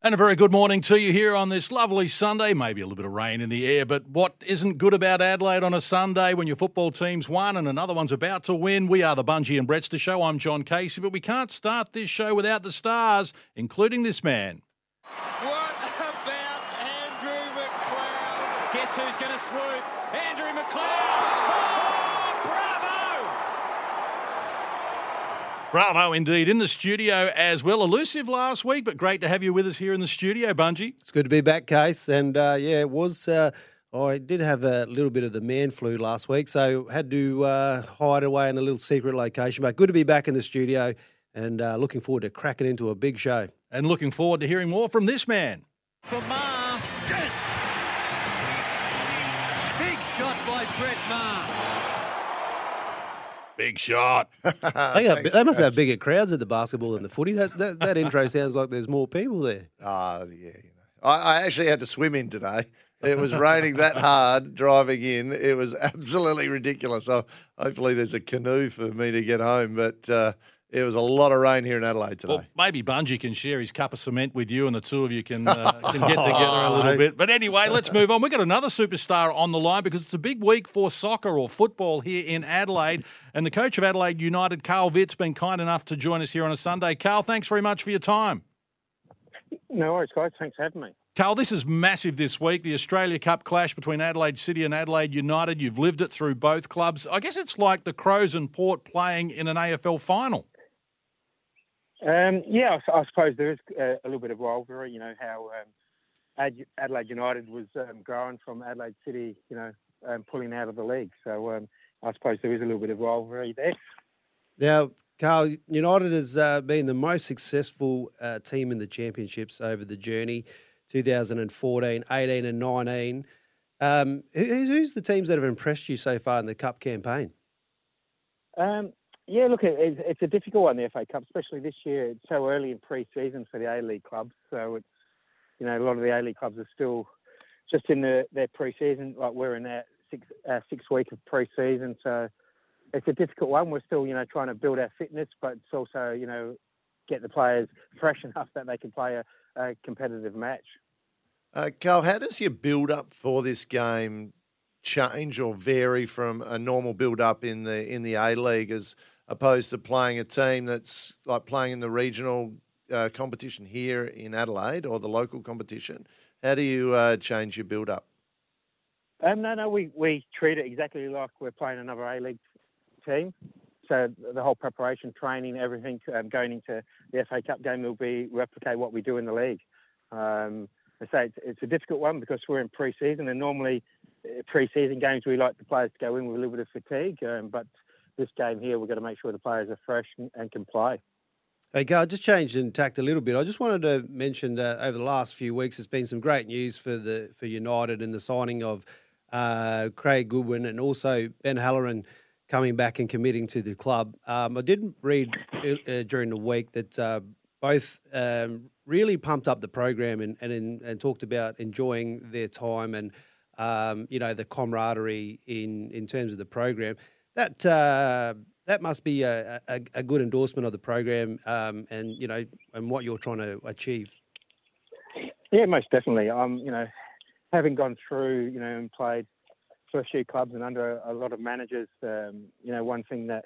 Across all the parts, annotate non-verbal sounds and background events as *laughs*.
And a very good morning to you here on this lovely Sunday. Maybe a little bit of rain in the air, but what isn't good about Adelaide on a Sunday when your football team's won and another one's about to win? We are the Bunji and Brettster Show. I'm John Casey, but we can't start this show without the stars, including this man. What about Andrew McLeod? Guess who's going to swoop? Andrew McLeod! Oh, bravo! Bravo indeed. In the studio as well. Elusive last week, but great to have you with us here in the studio, Bunji. It's good to be back, Case. And uh, yeah, it was. Uh, I did have a little bit of the man flu last week, so had to uh, hide away in a little secret location. But good to be back in the studio and uh, looking forward to cracking into a big show. And looking forward to hearing more from this man. For Maher. Yes! Big shot by Brett Maher. Big shot. *laughs* They, got, they must have bigger crowds at the basketball than the footy. That, that, that intro sounds like there's more people there. Ah, yeah. You know. I, I actually had to swim in today. It was raining that hard driving in. It was absolutely ridiculous. So hopefully there's a canoe for me to get home. But uh, it was a lot of rain here in Adelaide today. Well, maybe Bunji can share his cup of cement with you, and the two of you can uh, *laughs* can get together a little bit. But anyway, let's move on. We've got another superstar on the line because it's a big week for soccer or football here in Adelaide. And the coach of Adelaide United, Carl Veart's been kind enough to join us here on a Sunday. Carl, thanks very much for your time. No worries, guys. Thanks for having me. Carl, this is massive this week. The Australia Cup clash between Adelaide City and Adelaide United. You've lived it through both clubs. I guess it's like the Crows and Port playing in an AFL final. Um, yeah, I, I suppose there is uh, a little bit of rivalry. You know how um, Ad, Adelaide United was um, growing from Adelaide City, you know, um, pulling out of the league. So um, I suppose there is a little bit of rivalry there. Now, Carl, United has uh, been the most successful uh, team in the championships over the journey 2014, 18, and 19. Um, who, who's the teams that have impressed you so far in the Cup campaign? Um, yeah, look, it, it's, a difficult one, the FA Cup, especially this year. It's so early in pre-season for the A-League clubs, so it's you know a lot of the A-League clubs are still just in the, their pre-season. Like we're in our six uh, six week of pre-season, so it's a difficult one. We're still you know trying to build our fitness, but it's also you know get the players fresh *laughs* enough that they can play a, a competitive match. Uh, Carl, how does your build up for this game change or vary from a normal build up in the in the A League as opposed to playing a team that's like playing in the regional uh, competition here in Adelaide or the local competition? How do you uh, change your build up? Um, no, no, we, we treat it exactly like we're playing another A League team. So the whole preparation, training, everything um, going into the FA Cup game will be replicate what we do in the league. Um, I say it's, it's a difficult one because we're in pre-season, and normally uh, pre-season games we like the players to go in with a little bit of fatigue. Um, but this game here, we've got to make sure the players are fresh and, and can play. Hey, Carl, just changed and tacked a little bit. I just wanted to mention that over the last few weeks, there's been some great news for the for United and the signing of uh, Craig Goodwin and also Ben Halloran coming back and committing to the club. Um, I did read uh, during the week that uh, both um, really pumped up the program and, and, and talked about enjoying their time and um, you know the camaraderie in in terms of the program. That uh, that must be a, a, a, good endorsement of the program um, and you know and what you're trying to achieve. Yeah, most definitely. Um, you know, having gone through you know and played first year clubs and under a lot of managers, um, you know, one thing that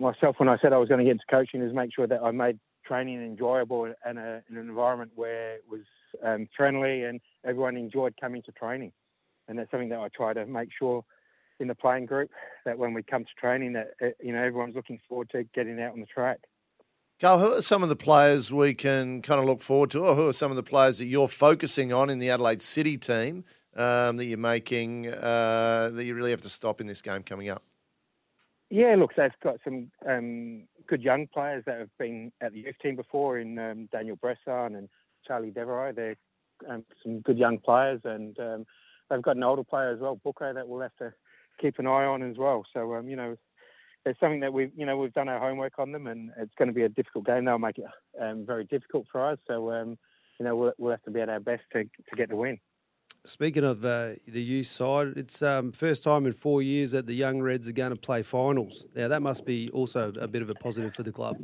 myself when I said I was going to get into coaching is make sure that I made training enjoyable and a, in an environment where it was um, friendly and everyone enjoyed coming to training. And that's something that I try to make sure in the playing group that when we come to training that uh, you know everyone's looking forward to getting out on the track. Carl, who are some of the players we can kind of look forward to, or who are some of the players that you're focusing on in the Adelaide City team um, that you're making uh, that you really have to stop in this game coming up? Yeah, look, they've got some um, good young players that have been at the youth team before in um, Daniel Bressan and Charlie Devereaux. They're um, some good young players, and um, they've got an older player as well, Booker, that we'll have to keep an eye on as well. So, um, you know, it's something that we've you know we've done our homework on them, and it's going to be a difficult game. They'll make it um, very difficult for us. So um, you know we'll, we'll have to be at our best to to get the win. Speaking of uh, the youth side, it's um, first time in four years that the young Reds are going to play finals. Now that must be also a bit of a positive for the club.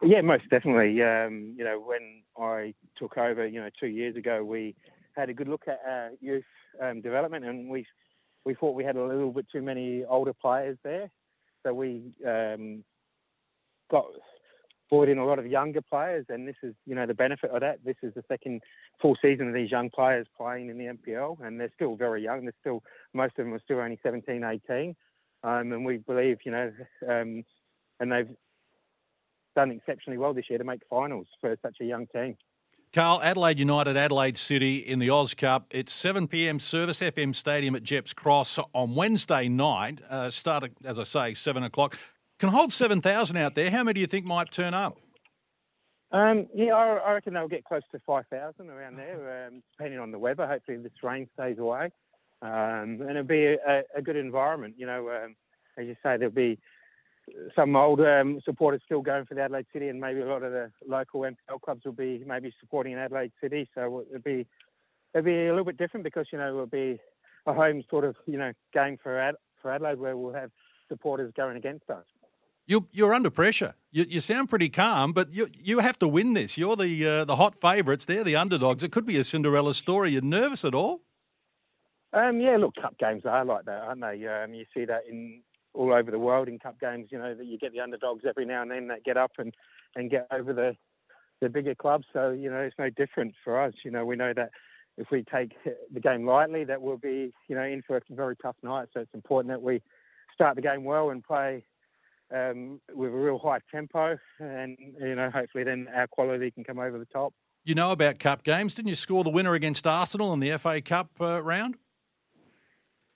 Yeah, most definitely. Um, you know, when I took over, you know, two years ago, we had a good look at our youth um, development, and we we thought we had a little bit too many older players there, so we um, got brought in a lot of younger players, and this is you know the benefit of that. This is the second full season of these young players playing in the NPL, and they're still very young. They're still most of them are still only 17, 18, um, and we believe you know, um, and they've done exceptionally well this year to make finals for such a young team. Carl, Adelaide United, Adelaide City in the Oz Cup. It's 7 p.m. Service FM Stadium at Gepps Cross on Wednesday night. Uh, start, as I say, 7 o'clock. Can hold 7,000 out there. How many do you think might turn up? Um, yeah, I, I, reckon they'll get close to 5,000 around there, um, depending on the weather. Hopefully, this rain stays away. Um, and it'll be a, a, good environment. You know, um, as you say, there'll be some old um, supporters still going for the Adelaide City, and maybe a lot of the local NPL clubs will be maybe supporting Adelaide City. So it'll be it'll be a little bit different because you know it'll be a home sort of you know game for Ad, for Adelaide where we'll have supporters going against us. You, you're under pressure. You, you sound pretty calm, but you you have to win this. You're the uh, the hot favourites. They're the underdogs. It could be a Cinderella story. You're nervous at all? Um, yeah, look, cup games are like that, aren't they? Um, you see that in all over the world in cup games. You know that you get the underdogs every now and then that get up and, and get over the the bigger clubs. So you know it's no different for us. You know we know that if we take the game lightly, that we'll be you know in for a very tough night. So it's important that we start the game well and play um, with a real high tempo, and you know hopefully then our quality can come over the top. You know about cup games, didn't you? Score the winner against Arsenal in the FA Cup uh, round.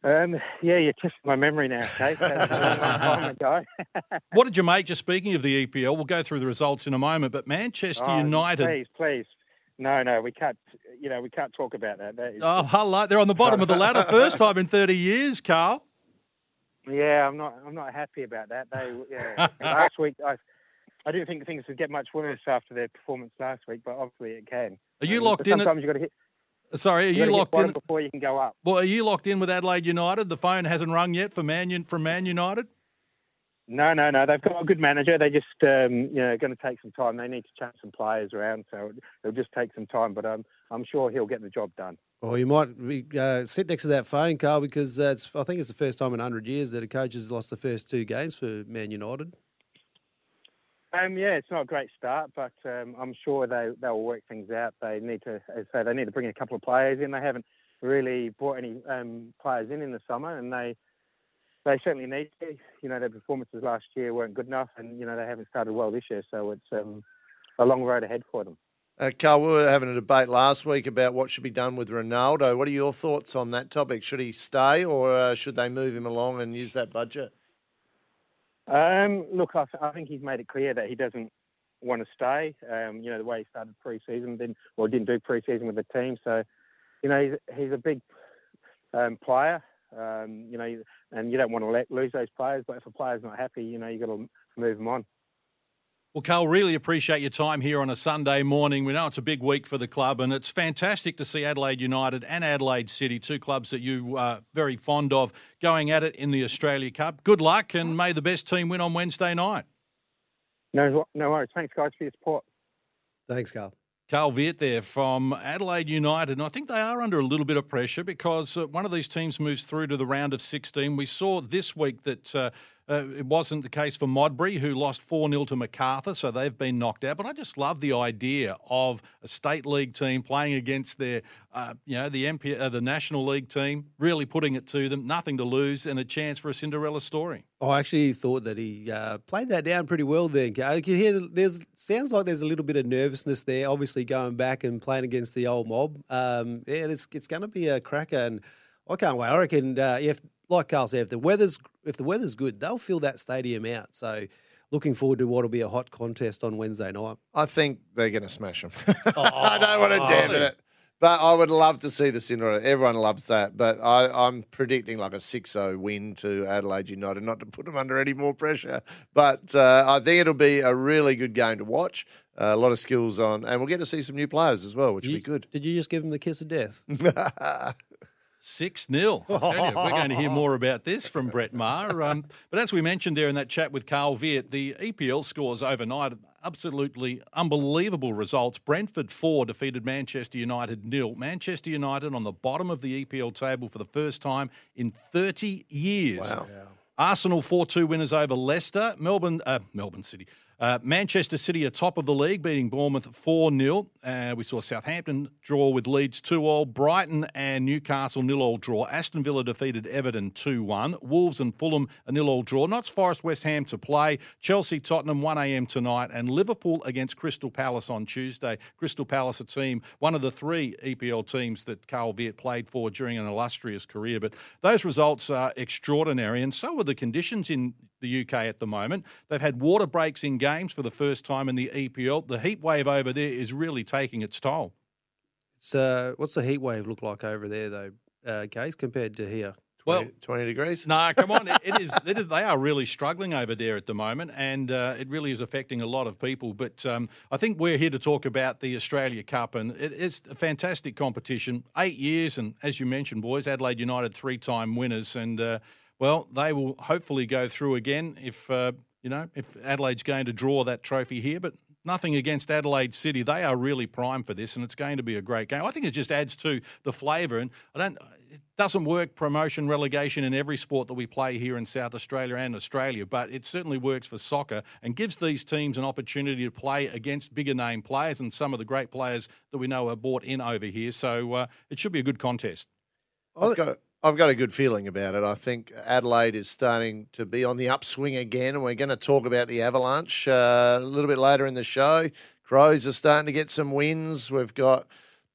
Um, yeah, you're testing my memory now, Kate. *laughs* *laughs* what did you make? Just speaking of the EPL, we'll go through the results in a moment. But Manchester oh, United, please, please, no, no, we can't. You know, we can't talk about that. that is... oh, hello, they're on the bottom of the ladder, *laughs* first time in thirty years, Carl. Yeah, I'm not. I'm not happy about that. They yeah, last week. I, I didn't think things would get much worse after their performance last week, but obviously it can. Are you um, locked in? Sometimes at... you've got to hit Sorry, are you, you locked in before you can go up? Well, are you locked in with Adelaide United? The phone hasn't rung yet for Man from Man United. No, no, no. They've got a good manager. They're just, um, you know, going to take some time. They need to change some players around, so it'll just take some time. But um, I'm sure he'll get the job done. Well, you might be, uh, sit next to that phone, Carl, because uh, I think it's the first time in 100 years that a coach has lost the first two games for Man United. Um, yeah, it's not a great start, but um, I'm sure they they'll work things out. They need to, as I say, they need to bring a couple of players in. They haven't really brought any um, players in in the summer, and they they certainly need to. You know, their performances last year weren't good enough, and you know they haven't started well this year, so it's um, a long road ahead for them. Uh, Carl, we were having a debate last week about what should be done with Ronaldo. What are your thoughts on that topic? Should he stay, or uh, should they move him along and use that budget? Um, look, I, I, think he's made it clear that he doesn't want to stay. Um, you know, the way he started pre-season, then or didn't do pre-season with the team. So, you know, he's, he's a big um, player. Um, you know, and you don't want to let lose those players. But if a player's not happy, you know, you got to move them on. Well, Carl, really appreciate your time here on a Sunday morning. We know it's a big week for the club, and it's fantastic to see Adelaide United and Adelaide City, two clubs that you are very fond of, going at it in the Australia Cup. Good luck, and may the best team win on Wednesday night. No, no worries. Thanks, guys, for your support. Thanks, Carl. Carl Veart there from Adelaide United. And I think they are under a little bit of pressure because uh, one of these teams moves through to the round of 16. We saw this week that. Uh, uh, it wasn't the case for Modbury, who lost 4 0 to Macarthur, so they've been knocked out. But I just love the idea of a state league team playing against their, uh, you know, the MP, uh, the National League team, really putting it to them, nothing to lose, and a chance for a Cinderella story. I actually thought that he uh, played that down pretty well there. You can hear there's sounds like there's a little bit of nervousness there. Obviously, going back and playing against the old mob. Um, yeah, it's, it's going to be a cracker, and I can't wait. I reckon uh, if like Carl said, if the weather's if the weather's good, they'll fill that stadium out. So looking forward to what will be a hot contest on Wednesday night. I think they're going to smash them. oh, *laughs* *laughs* I don't want to dampen it. But I would love to see the Cinderella. Everyone loves that. But I, I'm predicting like a 6 0 win to Adelaide United, not to put them under any more pressure. But uh, I think it'll be a really good game to watch. Uh, a lot of skills on, and we'll get to see some new players as well, which will be good. Did you just give him the kiss of death? *laughs* 6 0. *laughs* I tell you, we're going to hear more about this from Brett Maher. Um, but as we mentioned there in that chat with Carl Veart, the EPL scores overnight, absolutely unbelievable results. Brentford 4 defeated Manchester United nil. Manchester United on the bottom of the EPL table for the first time in 30 years. Wow. Arsenal 4 2 winners over Leicester. Melbourne, uh, Melbourne City. Uh, Manchester City are top of the league, beating Bournemouth 4 0. Uh, we saw Southampton draw with Leeds 2 0. Brighton and Newcastle nil all draw. Aston Villa defeated Everton 2 1. Wolves and Fulham a nil all draw. Notts Forest West Ham to play. Chelsea Tottenham 1 a.m. tonight. And Liverpool against Crystal Palace on Tuesday. Crystal Palace, a team, one of the three EPL teams that Carl Veart played for during an illustrious career. But those results are extraordinary, and so are the conditions in the UK at the moment. They've had water breaks in games for the first time in the EPL. The heat wave over there is really taking its toll. It's, uh, what's the heat wave look like over there, though, uh, Case, compared to here? Well, 20 degrees? No, come on. It, it is. It is. They are really struggling over there at the moment, and uh, it really is affecting a lot of people. But um, I think we're here to talk about the Australia Cup, and it, it's a fantastic competition. Eight years, and as you mentioned, boys, Adelaide United three-time winners, and uh, well, they will hopefully go through again if uh, you know if Adelaide's going to draw that trophy here, but. Nothing against Adelaide City. They are really prime for this, and it's going to be a great game. I think it just adds to the flavour. And I don't, it doesn't work promotion relegation in every sport that we play here in South Australia and Australia, but it certainly works for soccer and gives these teams an opportunity to play against bigger name players and some of the great players that we know are bought in over here. So uh, it should be a good contest. Got, a, I've got a good feeling about it. I think Adelaide is starting to be on the upswing again, and we're going to talk about the Avalanche uh, a little bit later in the show. Crows are starting to get some wins. We've got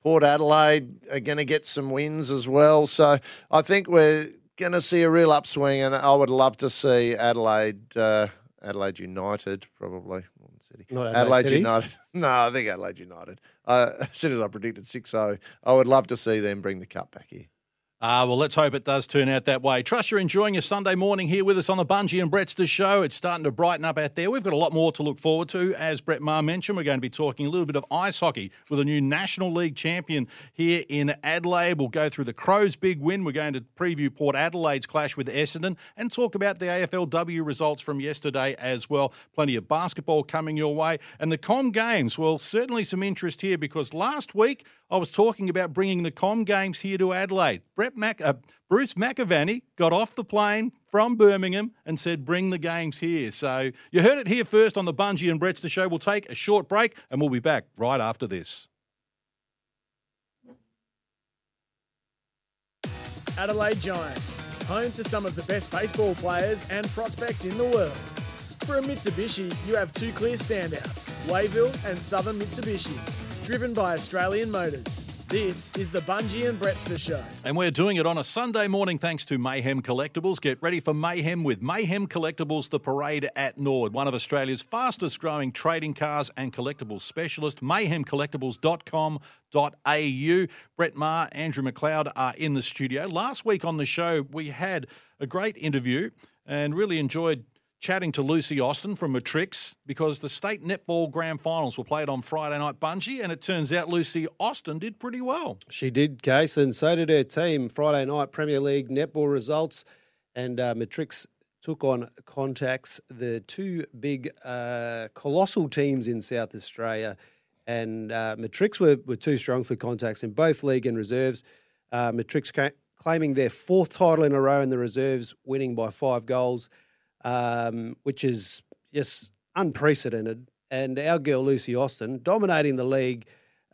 Port Adelaide are going to get some wins as well. So I think we're going to see a real upswing, and I would love to see Adelaide, uh, Adelaide United, probably. City. Not Adelaide, Adelaide City? United. *laughs* No, I think Adelaide United. Uh, *laughs* as soon as I predicted 6 0, I would love to see them bring the cup back here. Ah, well, let's hope it does turn out that way. Trust you're enjoying your Sunday morning here with us on the Bunji and Brettster show. It's starting to brighten up out there. We've got a lot more to look forward to. As Brett Maher mentioned, we're going to be talking a little bit of ice hockey with a new National League champion here in Adelaide. We'll go through the Crows' big win. We're going to preview Port Adelaide's clash with Essendon and talk about the AFLW results from yesterday as well. Plenty of basketball coming your way. And the Com Games, well, certainly some interest here because last week I was talking about bringing the Com Games here to Adelaide. Brett Mac, uh, Bruce McAvaney got off the plane from Birmingham and said, "Bring the games here." So you heard it here first on the Bunji and Brettster show. We'll take a short break and we'll be back right after this. Adelaide Giants, home to some of the best baseball players and prospects in the world. For a Mitsubishi, you have two clear standouts Wayville and Southern Mitsubishi, driven by Australian Motors. This is the Bungie and Brettster Show. And we're doing it on a Sunday morning thanks to Mayhem Collectibles. Get ready for Mayhem with Mayhem Collectibles, the parade at Nord, one of Australia's fastest growing trading cars and collectibles specialist. MayhemCollectibles.com.au. Brett Maher, Andrew McLeod are in the studio. Last week on the show, we had a great interview and really enjoyed chatting to Lucy Austin from Matrix because the state netball grand finals were played on Friday night Bunji, and it turns out Lucy Austin did pretty well. She did, Case, and so did her team. Friday night Premier League netball results, and uh, Matrix took on Contax, the two big uh, colossal teams in South Australia. And uh, Matrix were, were too strong for Contax in both league and reserves. Uh, Matrix claiming their fourth title in a row in the reserves, winning by five goals, um, which is just unprecedented. And our girl Lucy Austin dominating the league.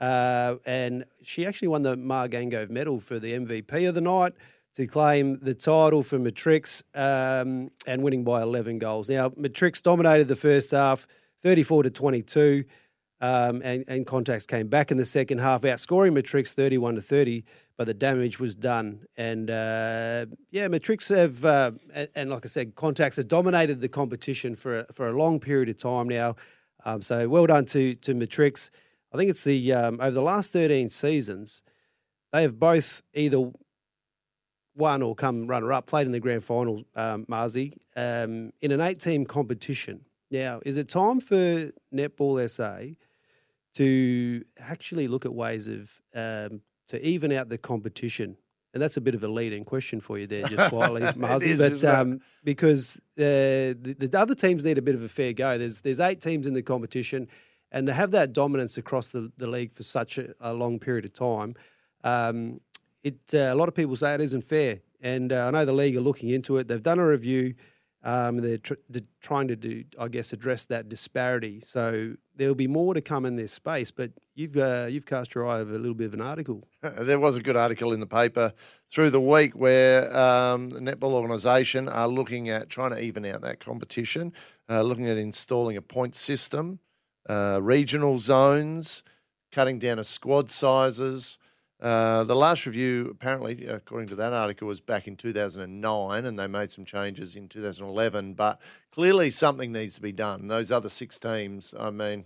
Uh, and she actually won the Margangove medal for the MVP of the night to claim the title for Matrix um, and winning by 11 goals. Now, Matrix dominated the first half, 34 to 22, um, and, and Contax came back in the second half, outscoring Matrix 31 to 30, but the damage was done. And uh, yeah, Matrix have, uh, and, and like I said, Contax have dominated the competition for, a- for a long period of time now. Um, so well done to, to Matrix. I think it's the um, over the last 13 seasons, they have both either won or come runner up, played in the grand final, um, Marzi, um, in an eight team competition. Now, is it time for Netball SA to actually look at ways of um, to even out the competition? And that's a bit of a leading question for you there, just *laughs* quietly, Marzi. but um, because uh, the, the other teams need a bit of a fair go. There's there's eight teams in the competition, and to have that dominance across the, the league for such a, a long period of time, um, it uh, a lot of people say it isn't fair. And uh, I know the league are looking into it. They've done a review. Um, they're, tr- they're trying to do, I guess, address that disparity. So there'll be more to come in this space. But you've uh, you've cast your eye over a little bit of an article. *laughs* There was a good article in the paper through the week where um, the netball organisation are looking at trying to even out that competition, uh, looking at installing a point system, uh, regional zones, cutting down of squad sizes. Uh, the last review, apparently, according to that article, was back in 2009, and they made some changes in 2011. But clearly, something needs to be done. Those other six teams, I mean,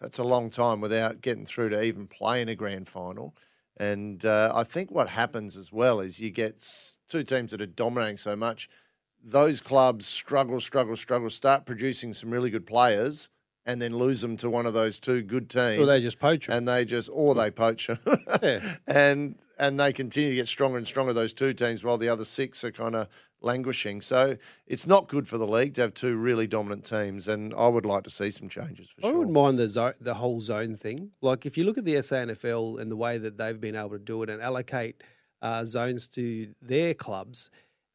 that's a long time without getting through to even playing a grand final. And uh, I think what happens as well is you get two teams that are dominating so much. Those clubs struggle, struggle, struggle, start producing some really good players, and then lose them to one of those two good teams. Or they just poach them. and they just, or they poach them, *laughs* Yeah. and and they continue to get stronger and stronger. Those two teams, while the other six are kind of languishing. So it's not good for the league to have two really dominant teams, and I would like to see some changes for I sure. wouldn't mind the zo- the whole zone thing. Like if you look at the SANFL and the way that they've been able to do it and allocate uh, zones to their clubs,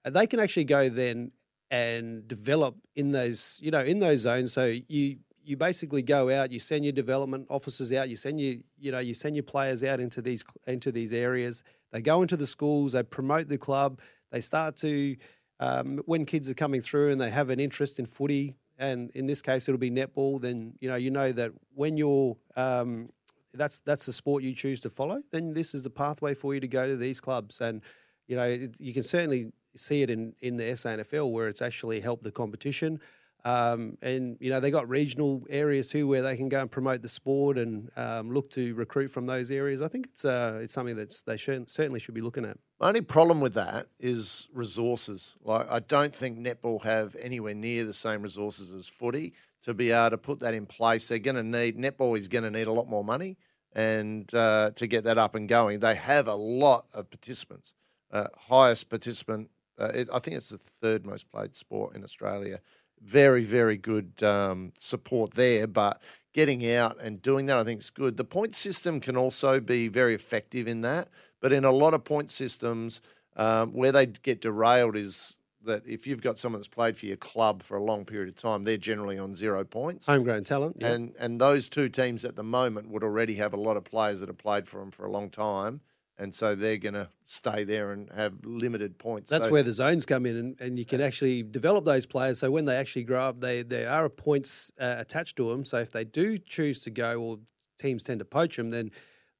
uh, they can actually go then and develop in those you know in those zones. So you you basically go out, you send your development officers out, you send your you know you send your players out into these into these areas. They go into the schools, they promote the club, they start to um, when kids are coming through and they have an interest in footy, and in this case it'll be netball. Then you know you know that when you're um, that's that's the sport you choose to follow. Then this is the pathway for you to go to these clubs, and you know it, you can certainly see it in in the SANFL where it's actually helped the competition. Um, and you know they got regional areas too where they can go and promote the sport and um, look to recruit from those areas. I think it's uh, it's something that they certainly should be looking at. My only problem with that is resources. Like I don't think netball have anywhere near the same resources as footy to be able to put that in place. They're going to need netball is going to need a lot more money, and uh, to get that up and going, they have a lot of participants. Uh, highest participant, uh, it, I think it's the third most played sport in Australia. Very, very good um, support there, but getting out and doing that, I think is good. The point system can also be very effective in that, but in a lot of point systems, um, where they get derailed is that if you've got someone that's played for your club for a long period of time, they're generally on zero points. Homegrown talent, yeah. And and those two teams at the moment would already have a lot of players that have played for them for a long time, and so they're going to stay there and have limited points. That's So- where the zones come in, and, and you can actually develop those players. So when they actually grow up, they there are points uh, attached to them. So if they do choose to go, or teams tend to poach them, then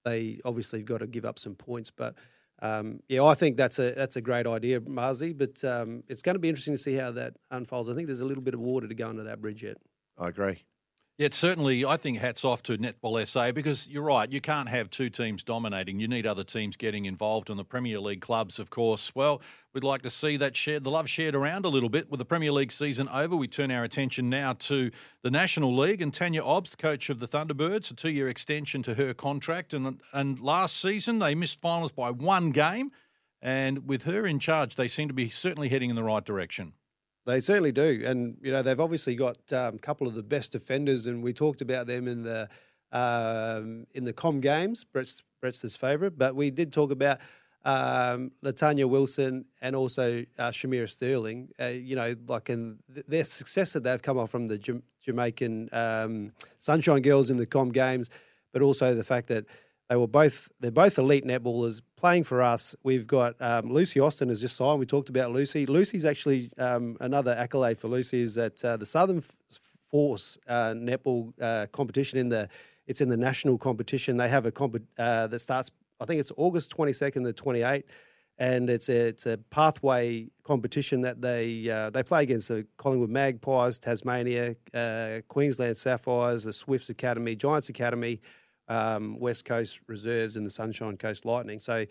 they obviously have got to give up some points. But um, yeah, I think that's a that's a great idea, Marzi. But um, it's going to be interesting to see how that unfolds. I think there's a little bit of water to go under that bridge yet. I agree. Yeah, certainly, I think hats off to Netball SA because you're right, you can't have two teams dominating. You need other teams getting involved. And the Premier League clubs, of course, well, we'd like to see that shared, the love shared around a little bit. With the Premier League season over, we turn our attention now to the National League and Tania Obst, coach of the Thunderbirds, a two year extension to her contract. And, and last season, they missed finals by one game. And with her in charge, they seem to be certainly heading in the right direction. They certainly do, and you know they've obviously got um, a couple of the best defenders, and we talked about them in the um, in the Com games. Brett's Brett's his favourite, but we did talk about um, Latanya Wilson and also uh, Shamera Sterling. Uh, you know, like in th- their success that they've come off from the Jam- Jamaican um, Sunshine Girls in the Com games, but also the fact that they were both they're both elite netballers playing for us. We've got um, Lucy Austin has just signed. We talked about Lucy. Lucy's actually um, another accolade for Lucy is that uh, the Southern Force uh, netball uh, competition in the it's in the national competition. They have a comp uh, that starts I think it's August twenty second to twenty eighth And it's a it's a pathway competition that they uh, they play against the Collingwood Magpies, Tasmania, uh, Queensland Sapphires, the Swifts Academy, Giants Academy, um, West Coast Reserves and the Sunshine Coast Lightning. So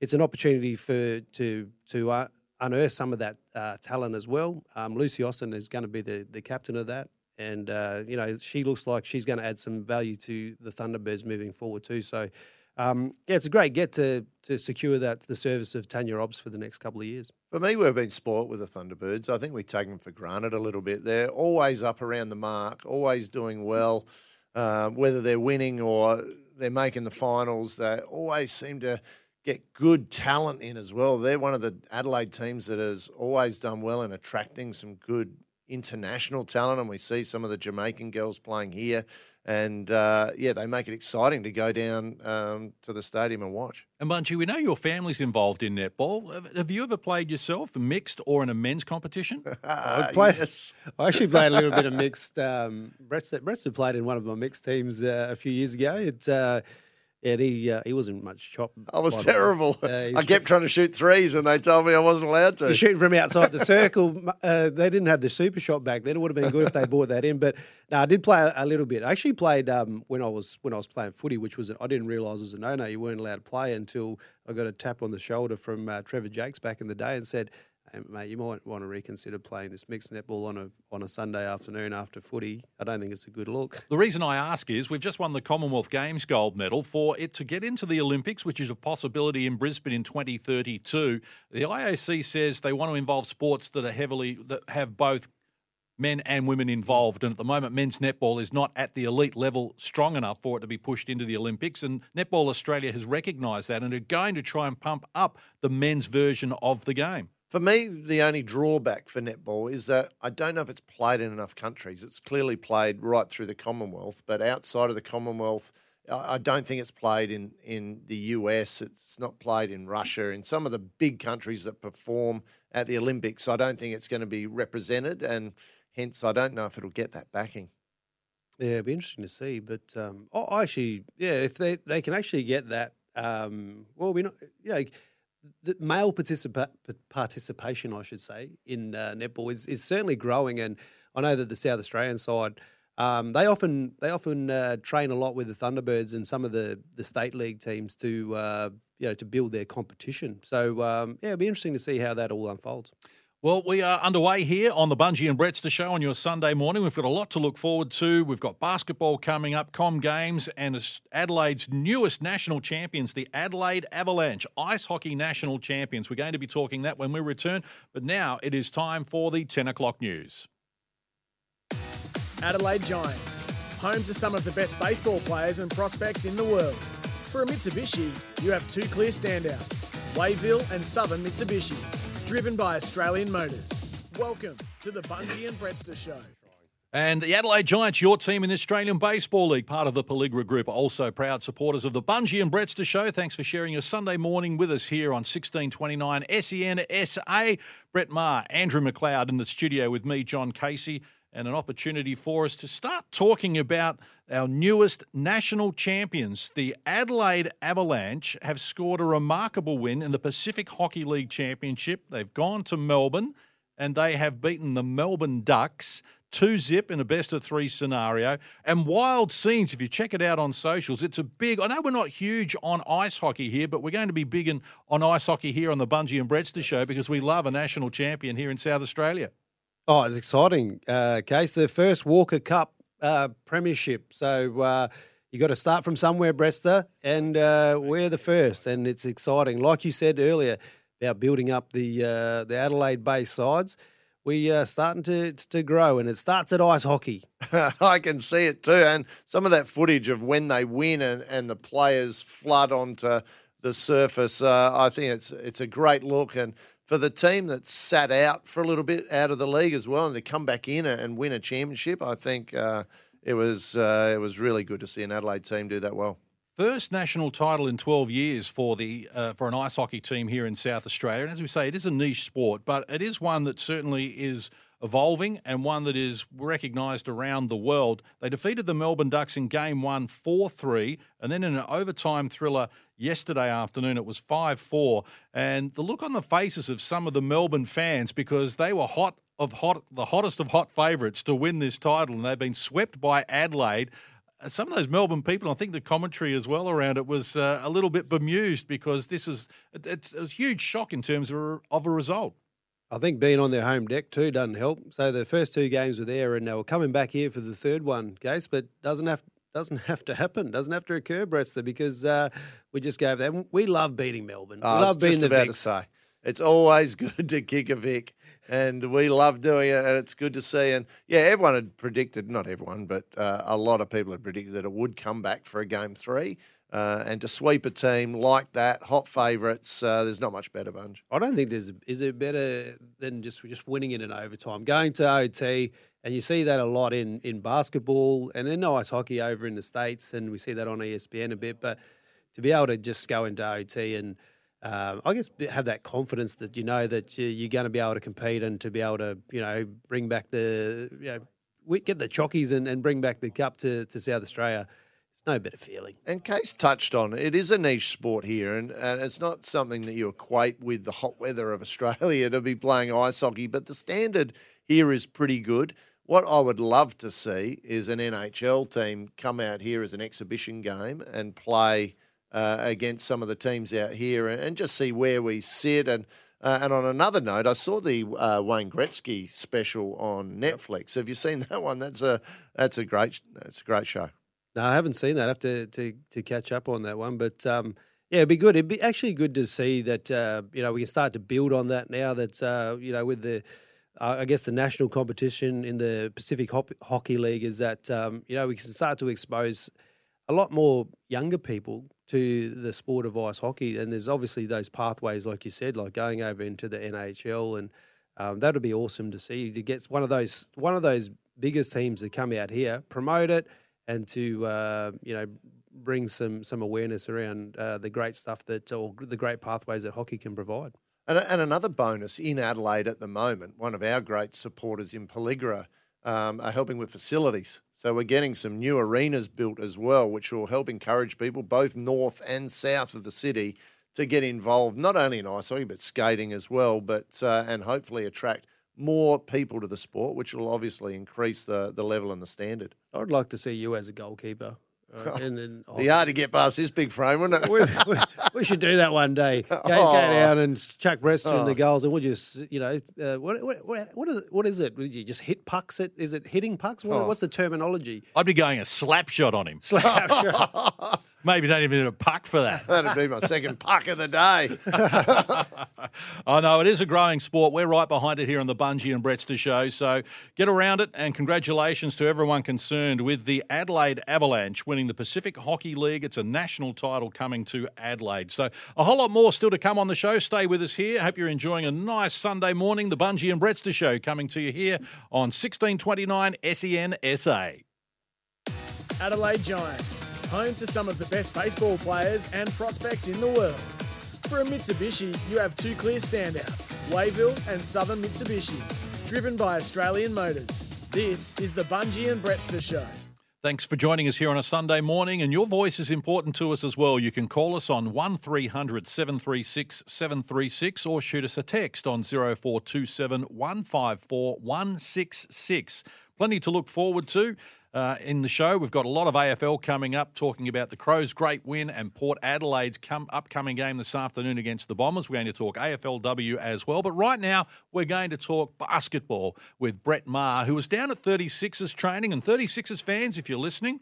it's an opportunity for to to uh, unearth some of that uh, talent as well. Um, Lucy Austin is going to be the, the captain of that. And, uh, you know, she looks like she's going to add some value to the Thunderbirds moving forward too. So, um, yeah, it's a great get to to secure that the service of Tania Obst for the next couple of years. For me, we've been spoilt with the Thunderbirds. I think we take them for granted a little bit. They're always up around the mark, always doing well, uh, whether they're winning or they're making the finals. They always seem to get good talent in as well. They're one of the Adelaide teams that has always done well in attracting some good international talent, and we see some of the Jamaican girls playing here. And uh, yeah, they make it exciting to go down um, to the stadium and watch. And Bunchy, we know your family's involved in netball. Have- Have you ever played yourself, mixed or in a men's competition? *laughs* I played. yes. I actually played a little bit of mixed. Um, Brett's, Brett's played in one of my mixed teams uh, a few years ago. It's uh, yeah, he uh, he wasn't much chop. I was by the way. terrible. Uh, I kept trying to shoot threes, and they told me I wasn't allowed to. You're shooting from outside the circle. *laughs* Uh, they didn't have the super shot back then. It would have been good if they brought that in. But no, I did play a, a little bit. I actually played um, when I was when I was playing footy, which was I didn't realise was a no no. You weren't allowed to play until I got a tap on the shoulder from uh, Trevor Jakes back in the day and said. Mate, you might want to reconsider playing this mixed netball on a on a Sunday afternoon after footy. I don't think it's a good look. The reason I ask is we've just won the Commonwealth Games gold medal. For it to get into the Olympics, which is a possibility in Brisbane in 2032, the IOC says they want to involve sports that are heavily that have both men and women involved. And at the moment, men's netball is not at the elite level strong enough for it to be pushed into the Olympics. And Netball Australia has recognised that and are going to try and pump up the men's version of the game. For me, the only drawback for netball is that I don't know if it's played in enough countries. It's clearly played right through the Commonwealth, but outside of the Commonwealth, I don't think it's played in, in the US. It's not played in Russia. In some of the big countries that perform at the Olympics, I don't think it's going to be represented, and hence I don't know if it'll get that backing. Yeah, it'd be interesting to see. But um, I actually, yeah, if they, they can actually get that, um, well, we're not, you know, the male participa- participation, I should say, in uh, netball is, is certainly growing, and I know that the South Australian side. Um, they often they often uh, train a lot with the Thunderbirds and some of the, the state league teams to uh, you know to build their competition. So um, yeah, it'll be interesting to see how that all unfolds. Well, we are underway here on the Bunji and Brettster show on your Sunday morning. We've got a lot to look forward to. We've got basketball coming up, Com Games, and Adelaide's newest national champions, the Adelaide Avalanche, ice hockey national champions. We're going to be talking that when we return. But now it is time for the 10 o'clock news. Adelaide Giants, home to some of the best baseball players and prospects in the world. For a Mitsubishi, you have two clear standouts Wayville and Southern Mitsubishi, driven by Australian Motors. Welcome to the Bunji and Brettster Show. And the Adelaide Giants, your team in the Australian Baseball League, part of the Pelligra Group, also proud supporters of the Bunji and Brettster Show. Thanks for sharing your Sunday morning with us here on 1629 SEN SA. Brett Maher, Andrew McLeod in the studio with me, John Casey, and an opportunity for us to start talking about our newest national champions. The Adelaide Avalanche have scored a remarkable win in the Pacific Hockey League Championship. They've gone to Melbourne and they have beaten the Melbourne Ducks two zip in a best of three scenario. And wild scenes, if you check it out on socials, it's a big. I know we're not huge on ice hockey here, but we're going to be big in, on ice hockey here on the Bunji and Brettster show because we love a national champion here in South Australia. Oh, it's exciting, uh, Case. The first Walker Cup uh, premiership. So uh, you got to start from somewhere, Brester, and uh, we're the first, and it's exciting. Like you said earlier about building up the uh, the Adelaide based sides, we are starting to to grow, and it starts at ice hockey. *laughs* I can see it too. And some of that footage of when they win and, and the players flood onto the surface, uh, I think it's it's a great look. And for the team that sat out for a little bit out of the league as well, and to come back in and win a championship, I think uh, it was uh, it was really good to see an Adelaide team do that well. First national title in 12 years for the uh, for an ice hockey team here in South Australia. And as we say, it is a niche sport, but it is one that certainly is evolving and one that is recognised around the world. They defeated the Melbourne Ducks in game one 4 3, and then in an overtime thriller yesterday afternoon, it was 5 4. And the look on the faces of some of the Melbourne fans because they were hot of hot, the hottest of hot favourites to win this title, and they've been swept by Adelaide some of those Melbourne people, I think the commentary as well around it was uh, a little bit bemused because this is it- it's a huge shock in terms of a, result. I think being on their home deck too doesn't help. So the first two games were there, and they were coming back here for the third one, Case, but doesn't have doesn't have to happen, doesn't have to occur, Brettster, because uh, we just gave them. We love beating Melbourne. We was love beating just the about Vics. to say it's always *laughs* good to kick a Vic, and we love doing it, and it's good to see. And yeah, everyone had predicted, not everyone, but uh, a lot of people had predicted that it would come back for a game three. Uh, and to sweep a team like that, hot favourites, uh, there's not much better, Bunji. I don't think there's is it better than just just winning it in overtime, going to OT, and you see that a lot in in basketball and in ice hockey over in the states, and we see that on ESPN a bit. But to be able to just go into OT and um, I guess have that confidence that you know that you- you're going to be able to compete and to be able to you know bring back the you know get the chockies and, and bring back the cup to, to South Australia. It's no better feeling. And Case touched on it. It is a niche sport here, and, and it's not something that you equate with the hot weather of Australia *laughs* to be playing ice hockey, but the standard here is pretty good. What I would love to see is an NHL team come out here as an exhibition game and play uh, against some of the teams out here and, and just see where we sit. And uh, and on another note, I saw the uh, Wayne Gretzky special on Netflix. Have you seen *laughs* that one? That's a that's a great that's a great show. No, I haven't seen that. I have to, to, to catch up on that one. But um, yeah, it'd be good. It'd be actually good to see that, uh, you know, we can start to build on that now that, uh, you know, with the, uh, I guess the national competition in the Pacific Hop- Hockey League is that, um, you know, we can start to expose a lot more younger people to the sport of ice hockey. And there's obviously those pathways, like you said, like going over into the NHL. And um, that would be awesome to see. To get one of those, one of those biggest teams to come out here, promote it, and to uh, you know bring some some awareness around uh, the great stuff that or the great pathways that hockey can provide. And, and another bonus in Adelaide at the moment, one of our great supporters in Pelligra um, are helping with facilities. So we're getting some new arenas built as well, which will help encourage people both north and south of the city to get involved, not only in ice hockey but skating as well, but uh, and hopefully attract more people to the sport, which will obviously increase the the level and the standard. I'd like to see you as a goalkeeper. Uh, and, and *laughs* Be hard to get past this big frame, wouldn't it? we, we, we should do that one day. *laughs* Guys Oh. go down and chuck breasts in Oh. the goals, and we'll just, you know, uh, what, what, what, what is it? What is it? Would you just hit pucks? It is it hitting pucks? What, Oh. What's the terminology? I'd be going a slap shot on him. Slap *laughs* shot. Maybe don't even need a puck for that. *laughs* That'd be my second puck of the day. *laughs* I know it is a growing sport. We're right behind it here on the Bunji and Brettster show. So get around it and congratulations to everyone concerned with the Adelaide Avalanche winning the Pacific Hockey League. It's a national title coming to Adelaide. So a whole lot more still to come on the show. Stay with us here. Hope you're enjoying a nice Sunday morning. The Bunji and Brettster show coming to you here on 1629 SEN SA. Adelaide Giants, home to some of the best baseball players and prospects in the world. For a Mitsubishi, you have two clear standouts Wayville and Southern Mitsubishi, driven by Australian Motors. This is the Bunji and Brettster Show. Thanks for joining us here on a Sunday morning, and your voice is important to us as well. You can call us on 1300 736 736 or shoot us a text on 0427 154 166. Plenty to look forward to. Uh, in the show, we've got a lot of AFL coming up, talking about the Crows' great win and Port Adelaide's come, upcoming game this afternoon against the Bombers. We're going to talk AFLW as well. But right now, we're going to talk basketball with Brett Maher, who was down at 36ers training. And 36ers fans, if you're listening,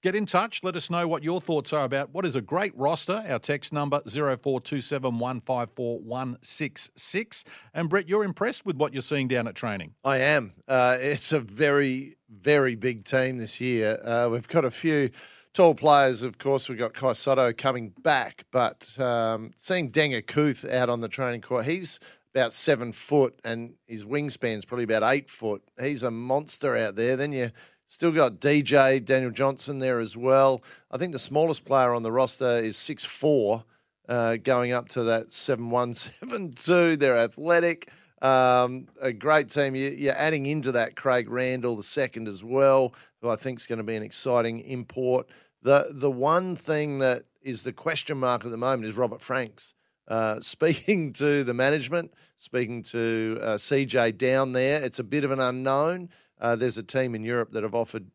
Get in touch. Let us know what your thoughts are about what is a great roster. Our text number 0427 154 166. And Brett, you're impressed with what you're seeing down at training. I am. Uh, it's a very, very big team this year. Uh, we've got a few tall players, of course. We've got Kai Sotto coming back, but um, seeing Denga Kuth out on the training court, he's about seven foot and his wingspan's probably about eight foot. He's a monster out there. Then you still got DJ, Daniel Johnson there as well. I think the smallest player on the roster is six four. Uh, going up to that seven one *laughs* seven two, they're athletic. Um, a great team. You, you're adding into that Craig Randall the second as well, who I think is going to be an exciting import. The the one thing that is the question mark at the moment is Robert Franks. Uh, *laughs* speaking to the management, speaking to uh, CJ down there, it's a bit of an unknown. Uh, there's a team in Europe that have offered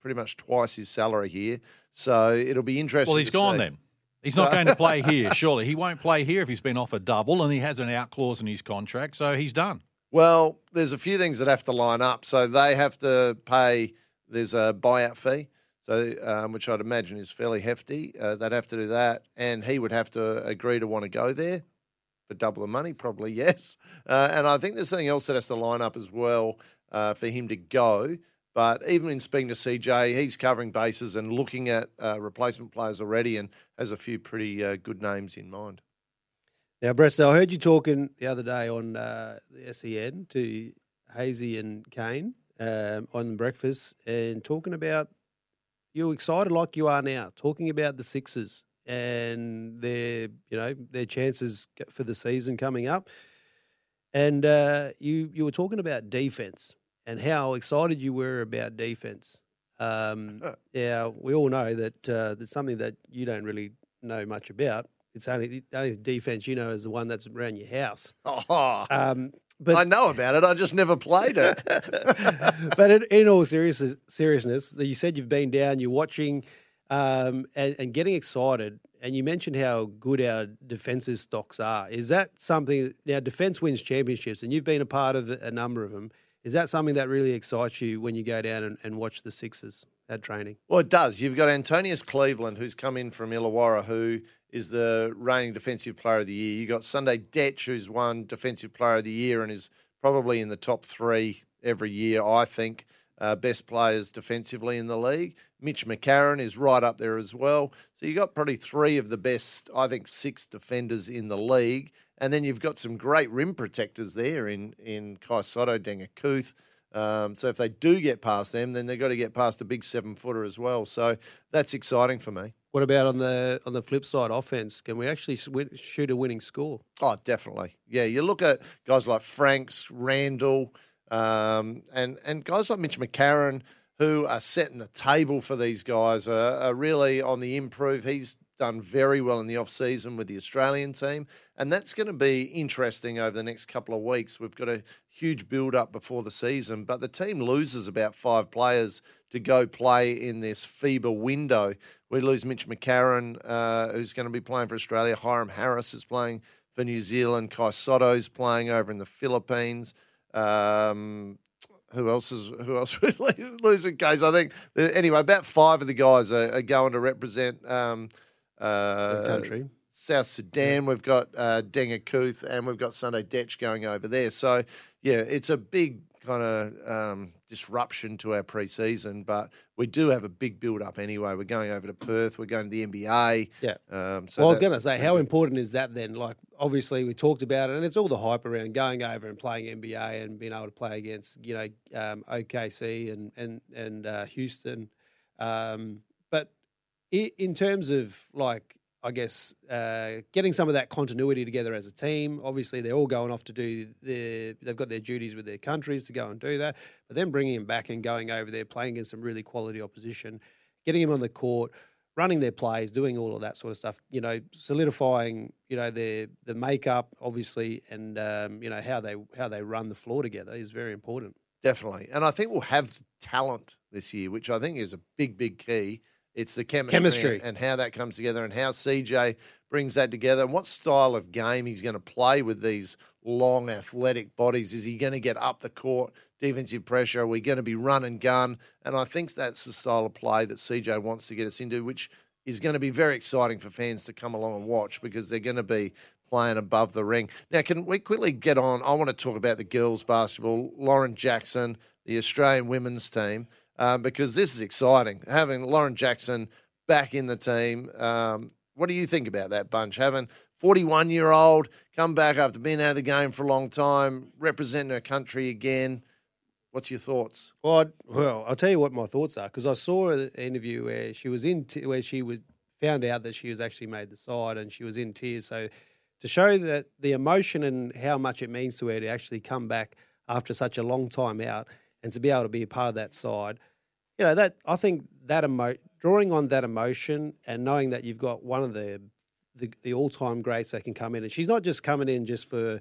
pretty much twice his salary here. So it'll be interesting. Well, he's gone see. then. He's not going to play here, surely. He won't play here if he's been offered double and he has an out clause in his contract, so he's done. Well, there's a few things that have to line up. So they have to pay. There's a buyout fee, so um, which I'd imagine is fairly hefty. Uh, they'd have to do that, and he would have to agree to want to go there for double the money, probably *laughs* yes. Uh, and I think there's something else that has to line up as well uh, for him to go. But even in speaking to CJ, he's covering bases and looking at uh, replacement players already, and has a few pretty uh, good names in mind. Now, Bresto, I heard you talking the other day on uh, the SEN to Hazy and Kane um, on breakfast and talking about you're excited like you are now, talking about the Sixers and their, you know, their chances for the season coming up. And uh, you you were talking about defense and how excited you were about defense. Um, *laughs* yeah, we all know that uh, that's something that you don't really know much about. It's only the only defense you know is the one that's around your house. Oh, Um, but I know about it. I just never played it. *laughs* but in, in all serious, seriousness, you said you've been down, you're watching um, and, and getting excited, and you mentioned how good our defensive stocks are. Is that something? Now, defense wins championships, and you've been a part of a number of them. Is that something that really excites you when you go down and, and watch the Sixers at training? Well, it does. You've got Antonius Cleveland, who's come in from Illawarra, who is the reigning Defensive Player of the Year. You've got Sunday Dech, who's won Defensive Player of the Year and is probably in the top three every year, I think. Uh, best players defensively in the league. Mitch McCarron is right up there as well. So you've got probably three of the best, I think, six defenders in the league. And then you've got some great rim protectors there in, in Kai Sotto, Denga Kuth. Um, so if they do get past them, then they've got to get past a big seven footer as well. So that's exciting for me. What about on the on the flip side, offense? Can we actually win, shoot a winning score? Oh, definitely. Yeah, you look at guys like Franks, Randall, um, and and guys like Mitch McCarron who are setting the table for these guys are, are really on the improve. He's done very well in the off season with the Australian team, and that's going to be interesting over the next couple of weeks. We've got a huge build up before the season, but the team loses about five players to go play in this FIBA window. We lose Mitch McCarron, uh, who's going to be playing for Australia. Hyrum Harris is playing for New Zealand. Kai Sotto's playing over in the Philippines. Um, who else is who else *laughs* we losing case? I think anyway. About five of the guys are, are going to represent um, uh, The country. South Sudan. We've got uh, Denga Kuth and we've got Sunday Dech going over there. So yeah, it's a big kind of um, disruption to our pre-season, but we do have a big build-up anyway. We're going over to Perth. We're going to the NBA. Yeah. Um, so well, I was going to say, how important is that then? Like, obviously, we talked about it, and it's all the hype around going over and playing NBA and being able to play against, you know, um, OKC and and and uh, Houston. Um, but in terms of like, I guess uh, getting some of that continuity together as a team. Obviously, they're all going off to do their. They've got their duties with their countries to go and do that. But then bringing him back and going over there, playing against some really quality opposition, getting him on the court running their plays, doing all of that sort of stuff. You know, solidifying you know their the makeup, obviously, and um, you know how they how they run the floor together is very important. Definitely. And I think we'll have talent this year, which I think is a big, big key. It's the chemistry, Chemistry. And, and how that comes together and how CJ brings that together and what style of game he's going to play with these long athletic bodies. Is he going to get up the court, defensive pressure? Are we going to be run and gun? And I think that's the style of play that CJ wants to get us into, which is going to be very exciting for fans to come along and watch because they're going to be playing above the ring. Now, can we quickly get on? I want to talk about the girls' basketball. Lauren Jackson, the Australian women's team, um, because this is exciting. Having Lauren Jackson back in the team. Um, what do you think about that bunch? Having 41 year old come back after being out of the game for a long time, representing her country again. What's your thoughts? Well, I'd- well, I'll tell you what my thoughts are because I saw an interview where she was in t- where she was found out that she was actually made the side and she was in tears. So to show that the emotion and how much it means to her to actually come back after such a long time out and to be able to be a part of that side, you know that I think that emo- drawing on that emotion and knowing that you've got one of the the, the all time greats that can come in and she's not just coming in just for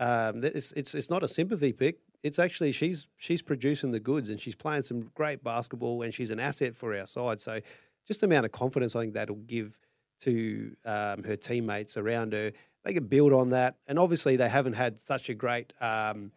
um, it's it's it's not a sympathy pick. it's actually she's she's producing the goods and she's playing some great basketball and she's an asset for our side. So just the amount of confidence I think that'll give to um, her teammates around her. They can build on that, and obviously they haven't had such a great. Um,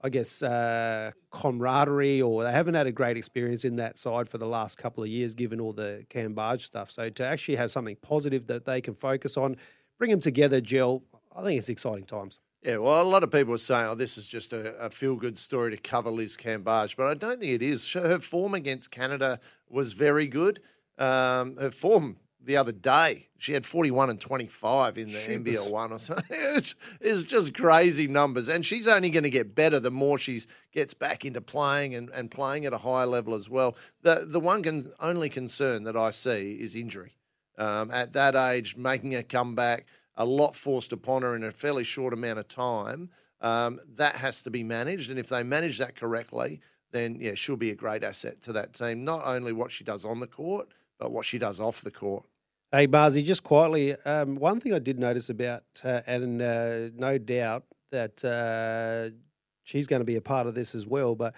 I guess, uh, camaraderie, or they haven't had a great experience in that side for the last couple of years, given all the Cambage stuff. So to actually have something positive that they can focus on, bring them together, gel, I think it's exciting times. Yeah, well, a lot of people are saying, oh, this is just a, a feel good story to cover Liz Cambage, but I don't think it is. Her form against Canada was very good. Um, her form the other day. She had 41 and 25 in the She NBL was- one or something. *laughs* It's, it's just crazy numbers. And she's only going to get better the more she gets back into playing and, and playing at a higher level as well. The, the one con- only concern that I see is injury. Um, at that age, making a comeback, a lot forced upon her in a fairly short amount of time. Um, that has to be managed. And if they manage that correctly, then yeah, she'll be a great asset to that team. Not only what she does on the court, but what she does off the court. Hey, Marzi, just quietly, um, one thing I did notice about, uh, and uh, no doubt that uh, she's going to be a part of this as well, but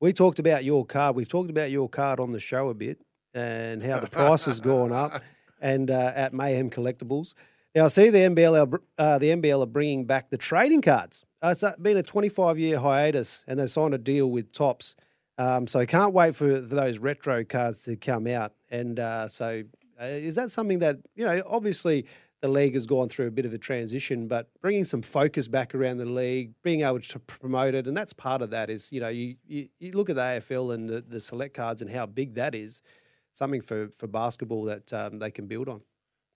we talked about your card. We've talked about your card on the show a bit and how the price has gone up *laughs* and uh, at Mayhem Collectibles. Now, I see the NBL, are uh, the NBL are bringing back the trading cards. Uh, it's been a 25 year hiatus and they signed a deal with Topps. Um, so I can't wait for, those retro cards to come out. And uh, so, uh, is that something that, you know, obviously the league has gone through a bit of a transition, but bringing some focus back around the league, being able to promote it, and that's part of that is, you know, you, you, you look at the AFL and the, the select cards and how big that is, something for, for basketball that um, they can build on.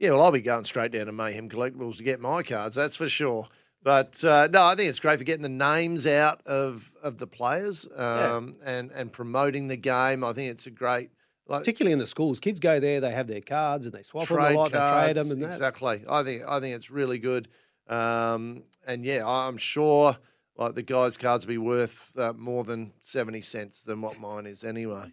Yeah, well, I'll be going straight down to Mayhem Collectibles to get my cards, that's for sure. But uh, no, I think it's great for getting the names out of, of the players um, and, and promoting the game. I think it's a great. Like, Particularly in the schools, kids go there, they have their cards and they swap them a lot, they trade them and that. exactly. I think I think it's really good, um, and yeah, I'm sure like the guys' cards will be worth uh, more than seventy cents than what mine is anyway.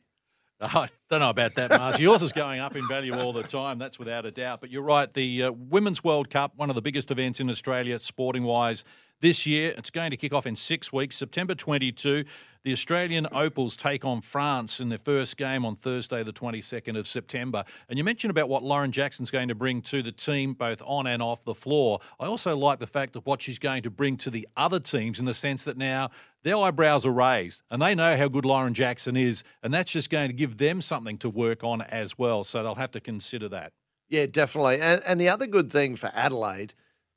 I *laughs* don't know about that, Mars. Yours is going up in value all the time. That's without a doubt. But you're right. The uh, Women's World Cup, one of the biggest events in Australia, sporting wise, this year. It's going to kick off in six weeks, September 22. The Australian Opals take on France in their first game on Thursday, the 22nd of September. And you mentioned about what Lauren Jackson's going to bring to the team, both on and off the floor. I also like the fact that what she's going to bring to the other teams in the sense that now their eyebrows are raised and they know how good Lauren Jackson is. And that's just going to give them something to work on as well. So they'll have to consider that. Yeah, definitely. And, and the other good thing for Adelaide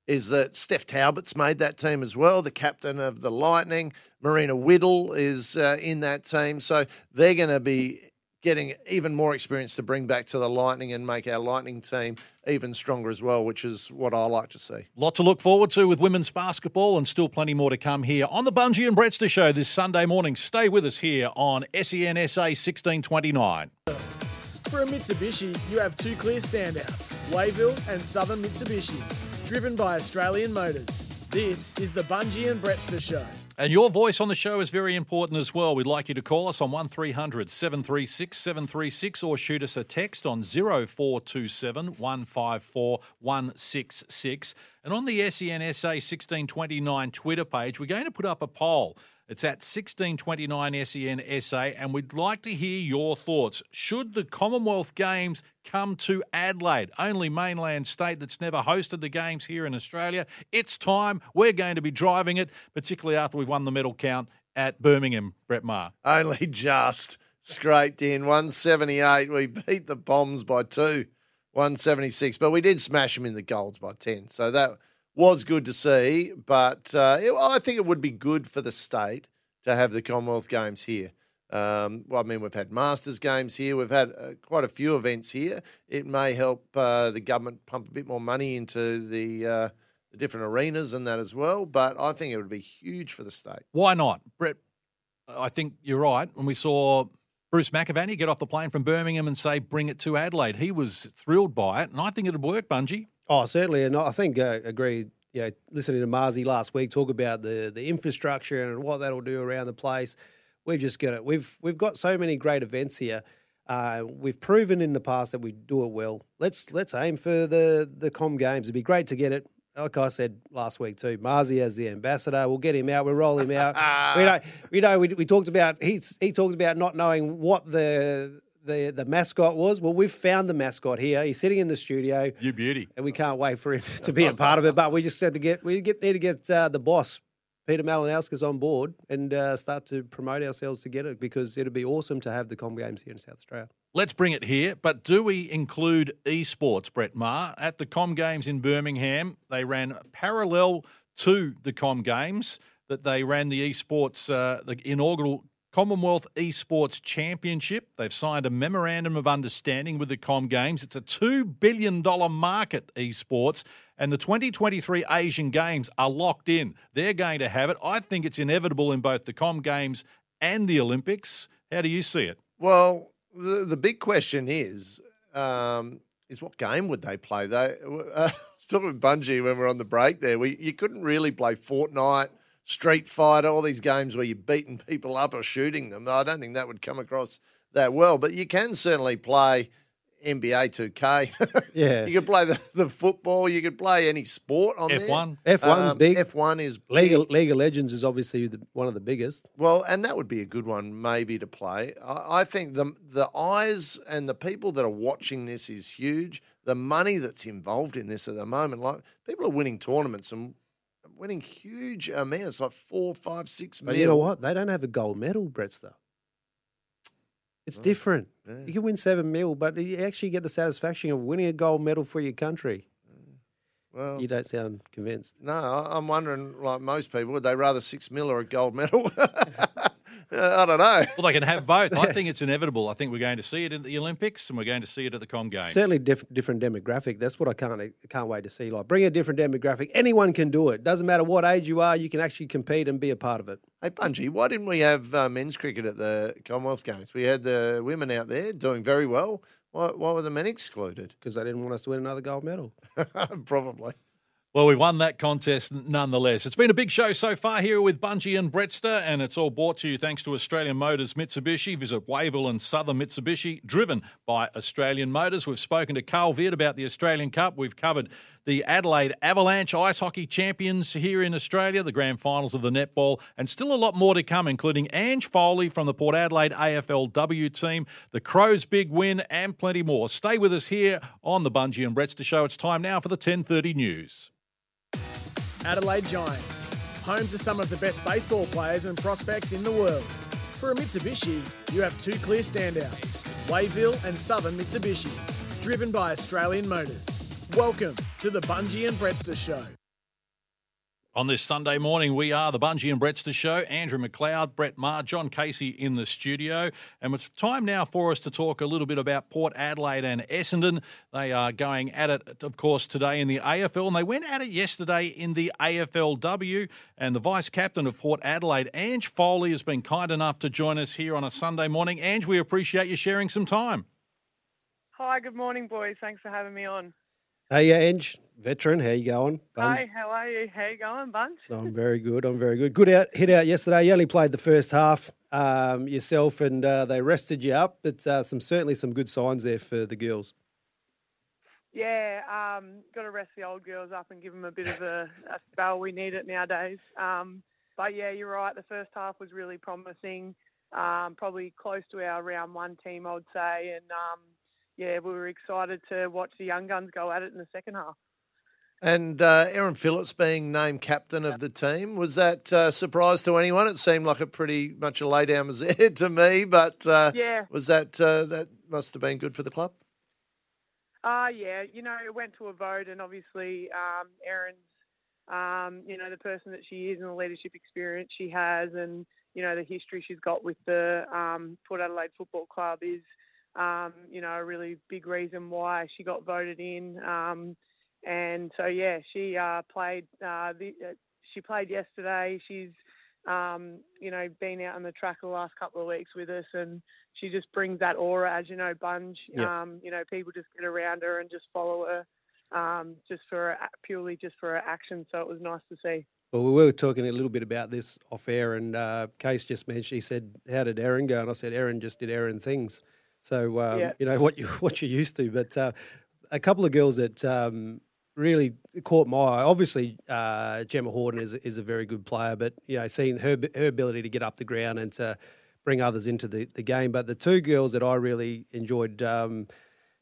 is that Steph Talbot's made that team as well, the captain of the Lightning. Marina Whittle is uh, in that team. So they're going to be getting even more experience to bring back to the Lightning and make our Lightning team even stronger as well, which is what I like to see. Lot to look forward to with women's basketball and still plenty more to come here on the Bunji and Brettster Show this Sunday morning. Stay with us here on SENSA 1629. For a Mitsubishi, you have two clear standouts Wayville and Southern Mitsubishi. Driven by Australian Motors. This is the Bunji and Brettster Show. And your voice on the show is very important as well. We'd like you to call us on 1300 736 736 or shoot us a text on 0427 154 166. And on the SENSA 1629 Twitter page, we're going to put up a poll. It's at 1629 SEN SA, and we'd like to hear your thoughts. Should the Commonwealth Games come to Adelaide, only mainland state that's never hosted the Games here in Australia? It's time. We're going to be driving it, particularly after we've won the medal count at Birmingham, Brett Maher. Only just scraped in 178. We beat the Poms by two, 176, but we did smash them in the golds by 10. So that was good to see. But uh, it- I think it would be good for the state to have the Commonwealth Games here. Um, well, I mean, we've had Masters games here. We've had uh, quite a few events here. It may help uh, the government pump a bit more money into the, uh, the different arenas and that as well. But I think it would be huge for the state. Why not? Brett, I think you're right. When we saw Bruce McAvaney get off the plane from Birmingham and say, bring it to Adelaide, he was thrilled by it. And I think it'd work, Bunji. Oh, certainly, and I think uh, agree. You know, listening to Marzi last week talk about the the infrastructure and what that'll do around the place. We've just got it. We've we've got so many great events here. Uh, we've proven in the past that we do it well. Let's let's aim for the the Com Games. It'd be great to get it like I said last week too, Marzi as the ambassador. We'll get him out. We'll roll him out. *laughs* we know, we know. We, we talked about he's he talked about not knowing what the the the mascot was. Well, we've found the mascot here. He's sitting in the studio. You beauty. And we can't wait for him *laughs* to be a part of it. But we just had to get we get need to get uh, the boss. Peter Malinauskas on board and uh, start to promote ourselves to get it because it'd be awesome to have the Com Games here in South Australia. Let's bring it here, but do we include esports, Brett Maher? At the Com Games in Birmingham, they ran parallel to the Com Games that they ran the esports, uh, the inaugural Commonwealth Esports Championship. They've signed a memorandum of understanding with the Com Games. It's a $2 billion market, esports, and the 2023 Asian Games are locked in. They're going to have it. I think it's inevitable in both the Com Games and the Olympics. How do you see it? Well, the, the big question is um, is what game would they play? They uh, I was talking with Bunji when we were on the break there. We you couldn't really play Fortnite, Street Fighter, all these games where you're beating people up or shooting them. I don't think that would come across that well, but you can certainly play NBA 2K. *laughs* Yeah. you could play the, the football. You could play any sport on F1. there. F1's Um, big. F1 is League of, League of Legends is obviously the, one of the biggest. Well, and that would be a good one, maybe to play. I, I think the the eyes and the people that are watching this is huge. The money that's involved in this at the moment, like people are winning tournaments and winning huge amounts, like four, five, six But mil. you know what? They don't have a gold medal, Brettster. It's different. You can win seven mil, but you actually get the satisfaction of winning a gold medal for your country. Well, You don't sound convinced. no, I'm wondering, like most people, would they rather six mil or a gold medal? *laughs* I don't know. Well, they can have both. I *laughs* think it's inevitable. I think we're going to see it in the Olympics and we're going to see it at the Com Games. Certainly, diff- different demographic. That's what I can't can't wait to see. Like, bring a different demographic. Anyone can do it. Doesn't matter what age you are. You can actually compete and be a part of it. Hey, Bunji, why didn't we have uh, men's cricket at the Commonwealth Games? We had the women out there doing very well. Why, why were the men excluded? Because they didn't want us to win another gold medal. *laughs* Probably. Well, we've won that contest nonetheless. It's been a big show so far here with Bunji and Brettster, and it's all brought to you thanks to Australian Motors Mitsubishi. Visit Wayville and Southern Mitsubishi, driven by Australian Motors. We've spoken to Carl Veart about the Australian Cup. We've covered the Adelaide Avalanche ice hockey champions here in Australia, the grand finals of the netball, and still a lot more to come, including Ange Foley from the Port Adelaide AFLW team, the Crows' big win, and plenty more. Stay with us here on the Bunji and Brettster show. It's time now for the 10:30 news. Adelaide Giants, home to some of the best baseball players and prospects in the world. For a Mitsubishi, you have two clear standouts Wayville and Southern Mitsubishi, driven by Australian Motors. Welcome to the Bunji and Brettster Show. On this Sunday morning, we are the Bunji and Brettster Show. Andrew McLeod, Brett Maher, John Casey in the studio. And it's time now for us to talk a little bit about Port Adelaide and Essendon. They are going at it, of course, today in the AFL, and they went at it yesterday in the AFLW. And the vice captain of Port Adelaide, Ange Foley, has been kind enough to join us here on a Sunday morning. Ange, we appreciate you sharing some time. Hi, good morning, boys. Thanks for having me on. Hey, yeah, Ange, veteran, how you going? Bunji? Hi, how are you? How you going, Bunch? I'm very good. I'm very good. Good out, hit out yesterday. You only played the first half um, yourself, and uh, they rested you up. But uh, some certainly some good signs there for the girls. Yeah, um, got to rest the old girls up and give them a bit of a, a spell. We need it nowadays. Um, but yeah, you're right. The first half was really promising. Um, probably close to our round one team, I'd say. And um, yeah, we were excited to watch the young guns go at it in the second half. And uh, Erin Phillips being named captain of the team, was that uh, surprise to anyone? It seemed like a pretty much a lay down was there *laughs* to me, but uh, Yeah. was that uh, that must have been good for the club? Uh, yeah, you know, it went to a vote, and obviously, um, Erin's, um, you know, the person that she is and the leadership experience she has, and you know, the history she's got with the um, Port Adelaide Football Club is, um, you know, a really big reason why she got voted in. Um, and so, yeah, she uh, played. Uh, the, uh, she played yesterday. She's um, you know, been out on the track the last couple of weeks with us, and she just brings that aura, as you know, Bunji. Yeah. Um, you know, people just get around her and just follow her, um, just for her, purely just for her action. So it was nice to see. Well, we were talking a little bit about this off air, and uh, Case just mentioned. He said, "How did Erin go?" And I said, "Erin just did Erin things." So um, Yeah. you know *laughs* what you what you're used to. But uh, a couple of girls that um, really caught my eye. Obviously, uh, Gemma Houghton is is a very good player, but you know, seeing her her ability to get up the ground and to bring others into the, the game. But the two girls that I really enjoyed, um,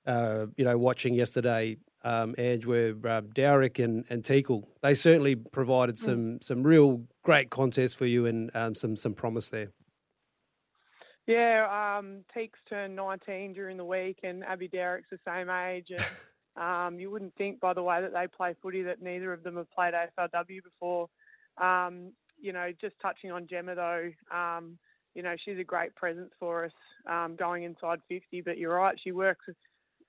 uh, you know, watching yesterday, um, Ange, were uh, Dowrick and and Teakle. They certainly provided Mm. some some real great contest for you and um, some some promise there. Yeah, um, Teeks turned 19 during the week, and Abby Dowrick's the same age. And *laughs* um, you wouldn't think by the way that they play footy that neither of them have played AFLW before. Um, you know, just touching on Gemma though, um, you know, she's a great presence for us um, going inside 50. But you're right, she works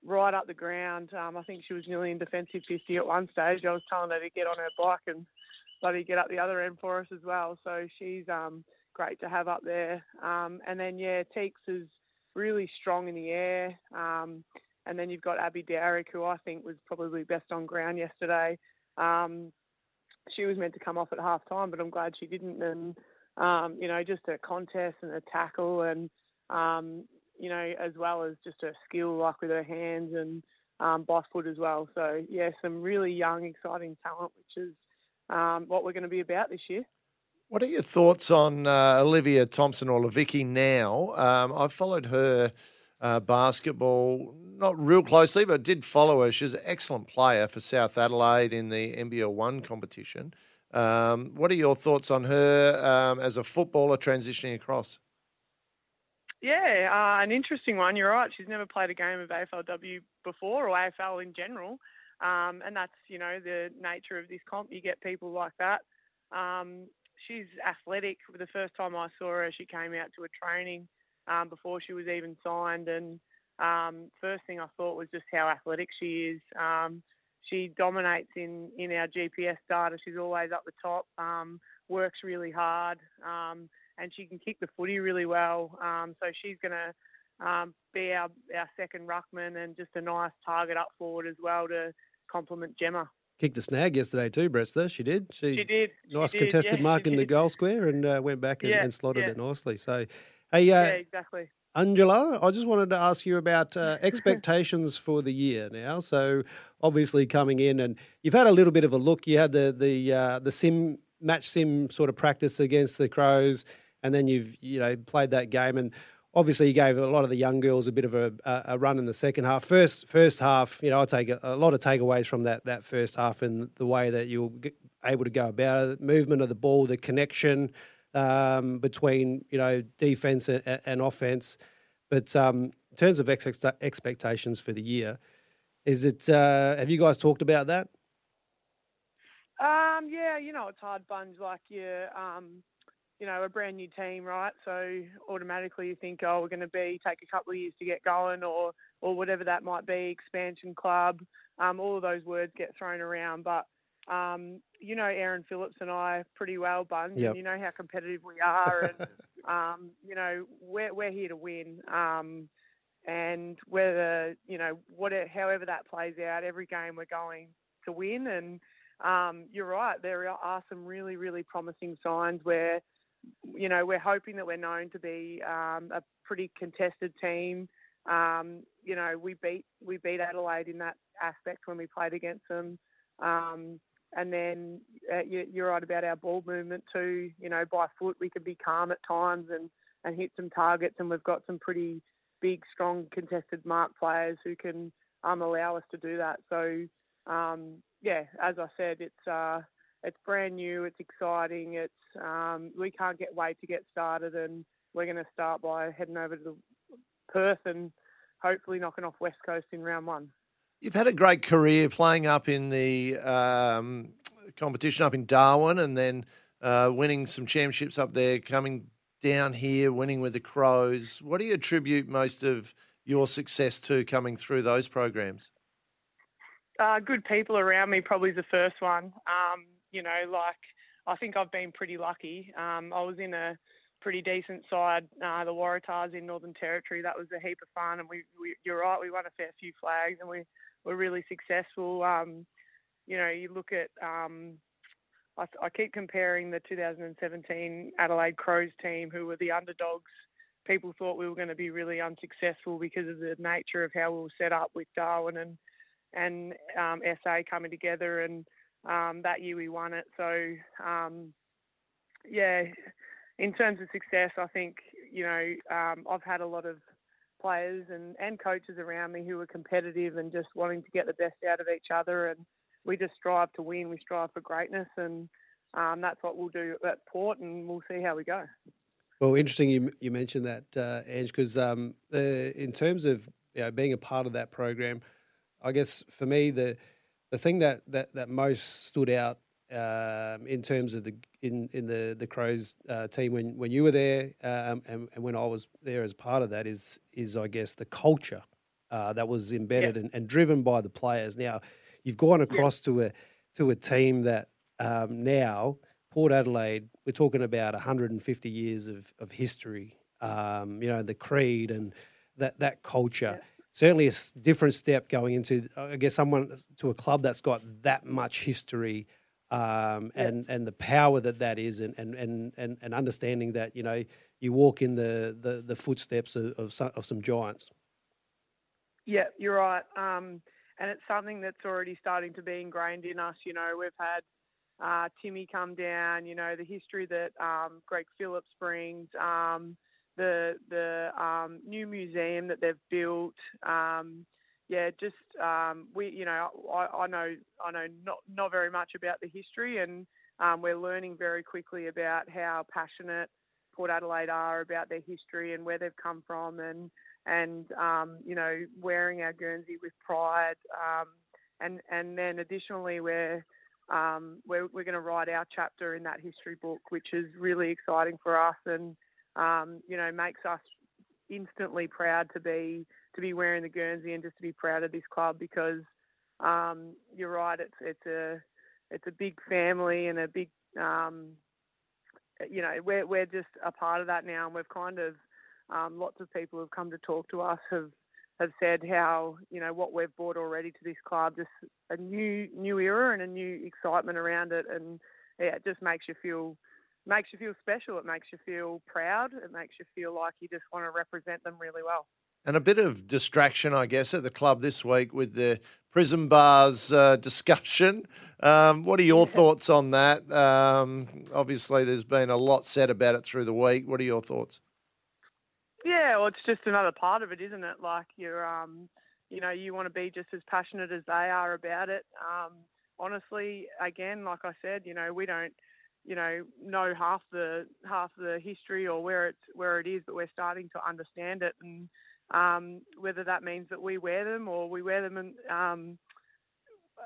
right up the ground. Um, I think she was nearly in defensive 50 at one stage. I was telling her to get on her bike and bloody get up the other end for us as well. So she's um, great to have up there. Um, and then yeah, Teeks is really strong in the air. Um, and then you've got Abby Dowrick, who I think was probably best on ground yesterday. Um, she was meant to come off at half time, but I'm glad she didn't. And um, you know, just a contest and a tackle, and um, you know, as well as just her skill, like with her hands and um, by foot as well. So yeah, some really young, exciting talent, which is um, what we're going to be about this year. What are your thoughts on uh, Olivia Thompson or Levicki now? Um, I've followed her uh, basketball not real closely, but did follow her. She's an excellent player for South Adelaide in the NBL One competition. Um, what are your thoughts on her um, as a footballer transitioning across? Yeah, uh, an interesting one. You're right. She's never played a game of AFLW before or AFL in general. Um, and that's, you know, the nature of this comp. You get people like that. Um, she's athletic. The first time I saw her, she came out to a training um, before she was even signed. And um, first thing I thought was just how athletic she is. Um, she dominates in, in our GPS data. She's always up the top, um, works really hard, um, and she can kick the footy really well. Um, so she's going to be our, our second ruckman and just a nice target up forward as well to complement Gemma. Kicked a snag yesterday too, Bresta. She did. She, She did. She Nice did, contested yeah, mark in the goal square and uh, went back and, Yeah, and slotted yeah. it nicely. So, hey, uh, yeah, exactly. Angela, I just wanted to ask you about uh, expectations *laughs* for the year now. So, obviously coming in, and you've had a little bit of a look. You had the the uh, the sim match sim sort of practice against the Crows, and then you've you know played that game, and obviously you gave a lot of the young girls a bit of a, a run in the second half. First first half, you know, I take a, lot of takeaways from that that first half and the way that you're able to go about it, movement of the ball, the connection um, between you know defense and, and offense. But um, in terms of ex- expectations for the year, is it? Uh, have you guys talked about that? Um, yeah, you know, it's hard Bunji like you're, um, you know, a brand new team, right? So automatically you think, oh, we're going to be take a couple of years to get going, or or whatever that might be, expansion club. Um, all of those words get thrown around, but um, you know, Erin Phillips and I pretty well, Bunji, Yep. and you know how competitive we are, and *laughs* um, you know, we're we're here to win. Um, and whether you know whatever, however that plays out, every game we're going to win. And um, you're right, there are some really really promising signs where you know we're hoping that we're known to be um, a pretty contested team. Um, you know, we beat we beat Adelaide in that aspect when we played against them. Um, and then uh, you, you're right about our ball movement too. You know, by foot we can be calm at times and, and hit some targets, and we've got some pretty big, strong contested mark players who can um, allow us to do that. So um, yeah, as I said, it's uh, it's brand new, it's exciting, it's um, we can't get wait to get started, and we're going to start by heading over to Perth and hopefully knocking off West Coast in round one. You've had a great career playing up in the um, competition up in Darwin and then uh, winning some championships up there, coming down here, winning with the Crows. What do you attribute most of your success to coming through those programs? uh, good people around me probably is the first one. Um, you know, like I think I've been pretty lucky. Um, I was in a pretty decent side, uh, the Waratahs in Northern Territory. That was a heap of fun, and we, we you're right, we won a fair few flags, and we were really successful. Um, you know, you look at um, I, keep comparing the 2017 Adelaide Crows team, who were the underdogs. People thought we were going to be really unsuccessful because of the nature of how we were set up with Darwin and and um, SA coming together, and um, that year we won it. So um, yeah, in terms of success, I think you know um, I've had a lot of players and, and coaches around me who are competitive and just wanting to get the best out of each other, and we just strive to win. We strive for greatness, and um, that's what we'll do at Port, and we'll see how we go. Well, interesting you you mentioned that, uh, Ange, because um, in terms of you know, being a part of that program, I guess for me the the thing that that, that most stood out um, in terms of the in in the the Crows uh, team when when you were there um, and, and, when I was there as part of that is is I guess the culture uh, that was embedded and, and, driven by the players. Now you've gone across to a to a team that um, now Port Adelaide we're talking about 150 years of of history. Um, you know the creed and that that culture certainly a different step going into, I guess, someone to a club that's got that much history um, and and the power that that is, and and and and understanding that you know you walk in the the, the footsteps of of some, of some, giants. Yeah, you're right, um, and it's something that's already starting to be ingrained in us. You know, we've had. Uh, Timmy come down, you know, the history that um, Greg Phillips brings, um, the the um, new museum that they've built. Um, yeah, just um, we, you know, I, I, know I know not not very much about the history, and um, we're learning very quickly about how passionate Port Adelaide are about their history and where they've come from, and and um, you know, wearing our Guernsey with pride, um, and and then additionally we're we're, we're going to write our chapter in that history book, which is really exciting for us, and um, you know, makes us instantly proud to be to be wearing the Guernsey and just to be proud of this club because um, you're right. It's it's a it's a big family and a big um, you know we're we're just a part of that now, and we've kind of um, lots of people who've come to talk to us have have said how you know what we've brought already to this club, just a new new era and a new excitement around it, and yeah, it just makes you feel makes you feel special. It makes you feel proud. It makes you feel like you just want to represent them really well. And a bit of distraction, I guess, at the club this week with the prison bars uh, discussion. Um, what are your *laughs* thoughts on that? Um, obviously, there's been a lot said about it through the week. What are your thoughts? Yeah, well, it's just another part of it, isn't it? Like you're, um, you know, you want to be just as passionate as they are about it. Um, honestly, again, like I said, you know, we don't you know know half the half the history or where it's where it is, but we're starting to understand it, and um, whether that means that we wear them or we wear them in, um,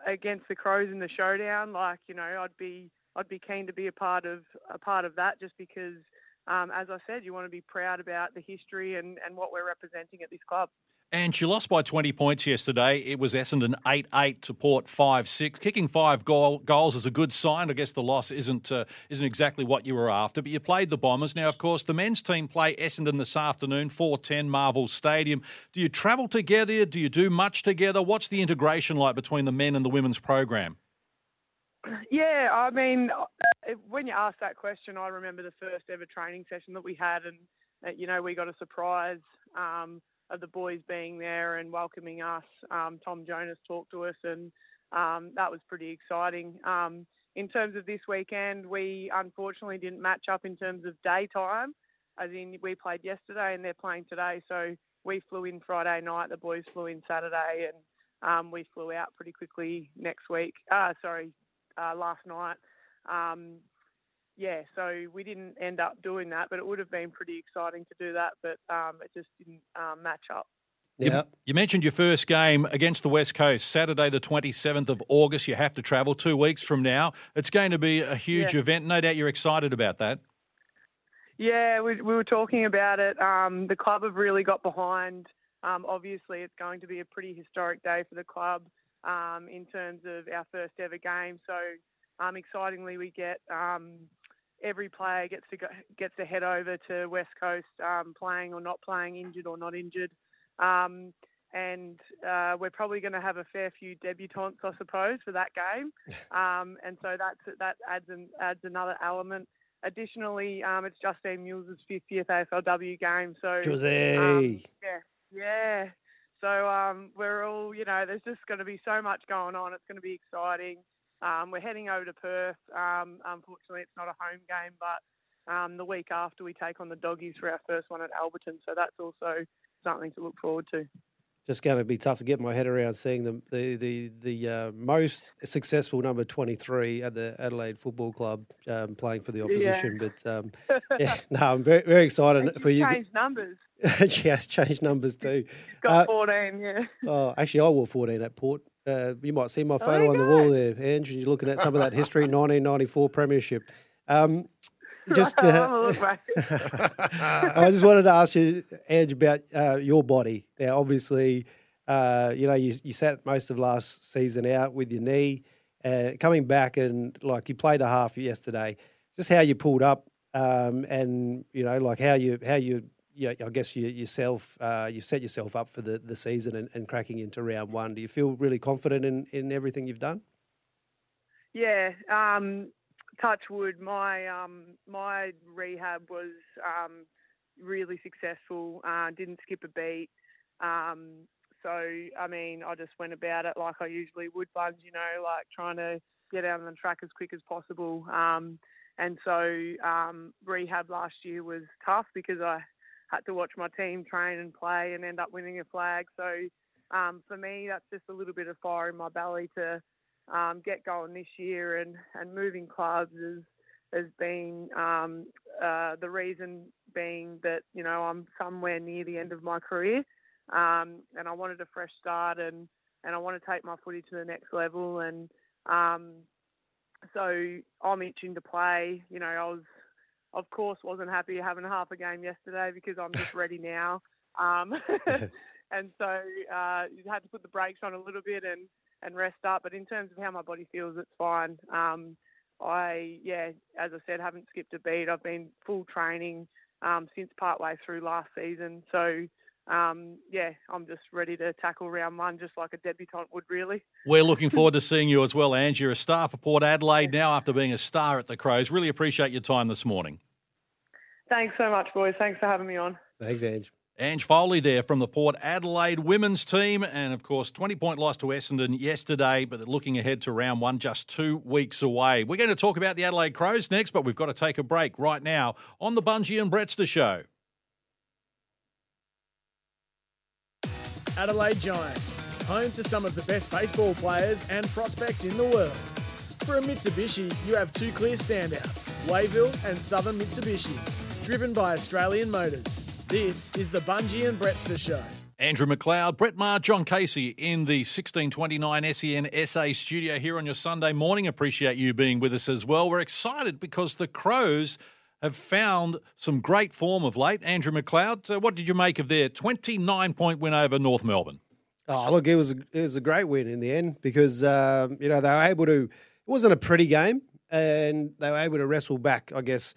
against the Crows in the showdown, like you know, I'd be I'd be keen to be a part of a part of that, just because, um, as I said, you want to be proud about the history and and what we're representing at this club. And she lost by 20 points yesterday. It was Essendon 8 8 to Port 5 6. Kicking five goal, goals is a good sign. I guess the loss isn't uh, isn't exactly what you were after, but you played the Bombers. Now, of course, the men's team play Essendon this afternoon, 410 Marvel Stadium. Do you travel together? Do you do much together? What's the integration like between the men and the women's program? Yeah, I mean, when you ask that question, I remember the first ever training session that we had, and, uh, you know, we got a surprise. Um, of the boys being there and welcoming us. Um, Tom Jonas talked to us, and um, that was pretty exciting. Um, in terms of this weekend, we unfortunately didn't match up in terms of daytime, as in we played yesterday and they're playing today. So we flew in Friday night, the boys flew in Saturday, and um, we flew out pretty quickly next week. Uh, sorry, uh, last night. Um, yeah, so we didn't end up doing that, but it would have been pretty exciting to do that, but um, it just didn't um, match up. Yeah. You, you, mentioned your first game against the West Coast, Saturday, the 27th of August. You have to travel two weeks from now. It's going to be a huge yeah. event. No doubt you're excited about that. Yeah, we, we were talking about it. Um, the club have really got behind. Um, obviously, it's going to be a pretty historic day for the club um, in terms of our first ever game. So, um, excitingly, we get every player gets to go, gets to head over to West Coast, um, playing or not playing, injured or not injured. Um, and uh, we're probably going to have a fair few debutantes, I suppose, for that game. *laughs* Um, and so that's that adds an, adds another element. Additionally, um, it's Justine Mules' 50th AFLW game. So Jose, um, yeah, yeah. So um, we're all, you know, there's just going to be so much going on. It's going to be exciting. Um, we're heading over to Perth. Um, unfortunately, it's not a home game, but um, the week after we take on the Doggies for our first one at Alberton. So that's also something to look forward to. Just going to be tough to get my head around seeing the the the, the uh, most successful number twenty three at the Adelaide Football Club um, playing for the opposition. Yeah. But um, *laughs* yeah, no, I'm very very excited for you. Changed numbers. *laughs* she has changed numbers too. *laughs* Got Uh, 14, yeah. Oh, actually, I wore 14 at Port. Uh, you might see my Oh, photo you on the wall there, Andrew. You're looking at some of that history, *laughs* 1994 Premiership. Um, just, uh, I'll a look, mate. I just wanted to ask you, Ange, about uh, your body. Now, obviously, uh, you know, you, you sat most of last season out with your knee, uh, coming back and like you played a half yesterday. Just how you pulled up, um, and you know, like how you how you. Yeah, I guess you yourself uh, you set yourself up for the, the season and, and cracking into round one. Do you feel really confident in, in everything you've done? Yeah, um, touch wood. My um, my rehab was um, really successful. Uh, didn't skip a beat. Um, so I mean, I just went about it like I usually would, Buns. You know, like trying to get out on the track as quick as possible. Um, and so um, rehab last year was tough because I had to watch my team train and play and end up winning a flag. So um, for me, that's just a little bit of fire in my belly to um, get going this year and, and moving clubs has, has been um, uh, the reason being that, you know, I'm somewhere near the end of my career um, and I wanted a fresh start and, and I want to take my footy to the next level. And um, so I'm itching to play. You know, I was, of course, wasn't happy having half a game yesterday because I'm just ready *laughs* now. Um, *laughs* and so uh, you had to put the brakes on a little bit and, and rest up. But in terms of how my body feels, it's fine. Um, I, yeah, as I said, haven't skipped a beat. I've been full training um, since partway through last season. So, um, yeah, I'm just ready to tackle round one just like a debutant would, really. We're looking *laughs* forward to seeing you as well, Ange. You're a star for Port Adelaide now after being a star at the Crows. Really appreciate your time this morning. Thanks so much, boys. Thanks for having me on. Thanks, Ange. Ange Foley there from the Port Adelaide women's team. And of course, 20 point loss to Essendon yesterday, but looking ahead to round one just two weeks away. We're going to talk about the Adelaide Crows next, but we've got to take a break right now on the Bunji and Brettster show. Adelaide Giants, home to some of the best baseball players and prospects in the world. For a Mitsubishi, you have two clear standouts Wayville and Southern Mitsubishi, driven by Australian Motors. This is the Bunji and Brettster Show. Andrew McLeod, Brett Maher, John Casey in the 1629 SEN SA studio here on your Sunday morning. Appreciate you being with us as well. We're excited because the Crows have found some great form of late. Andrew McLeod, uh, what did you make of their 29 point win over North Melbourne? Oh, look, it was a, it was a great win in the end because um, you know they were able to. It wasn't a pretty game, and they were able to wrestle back. I guess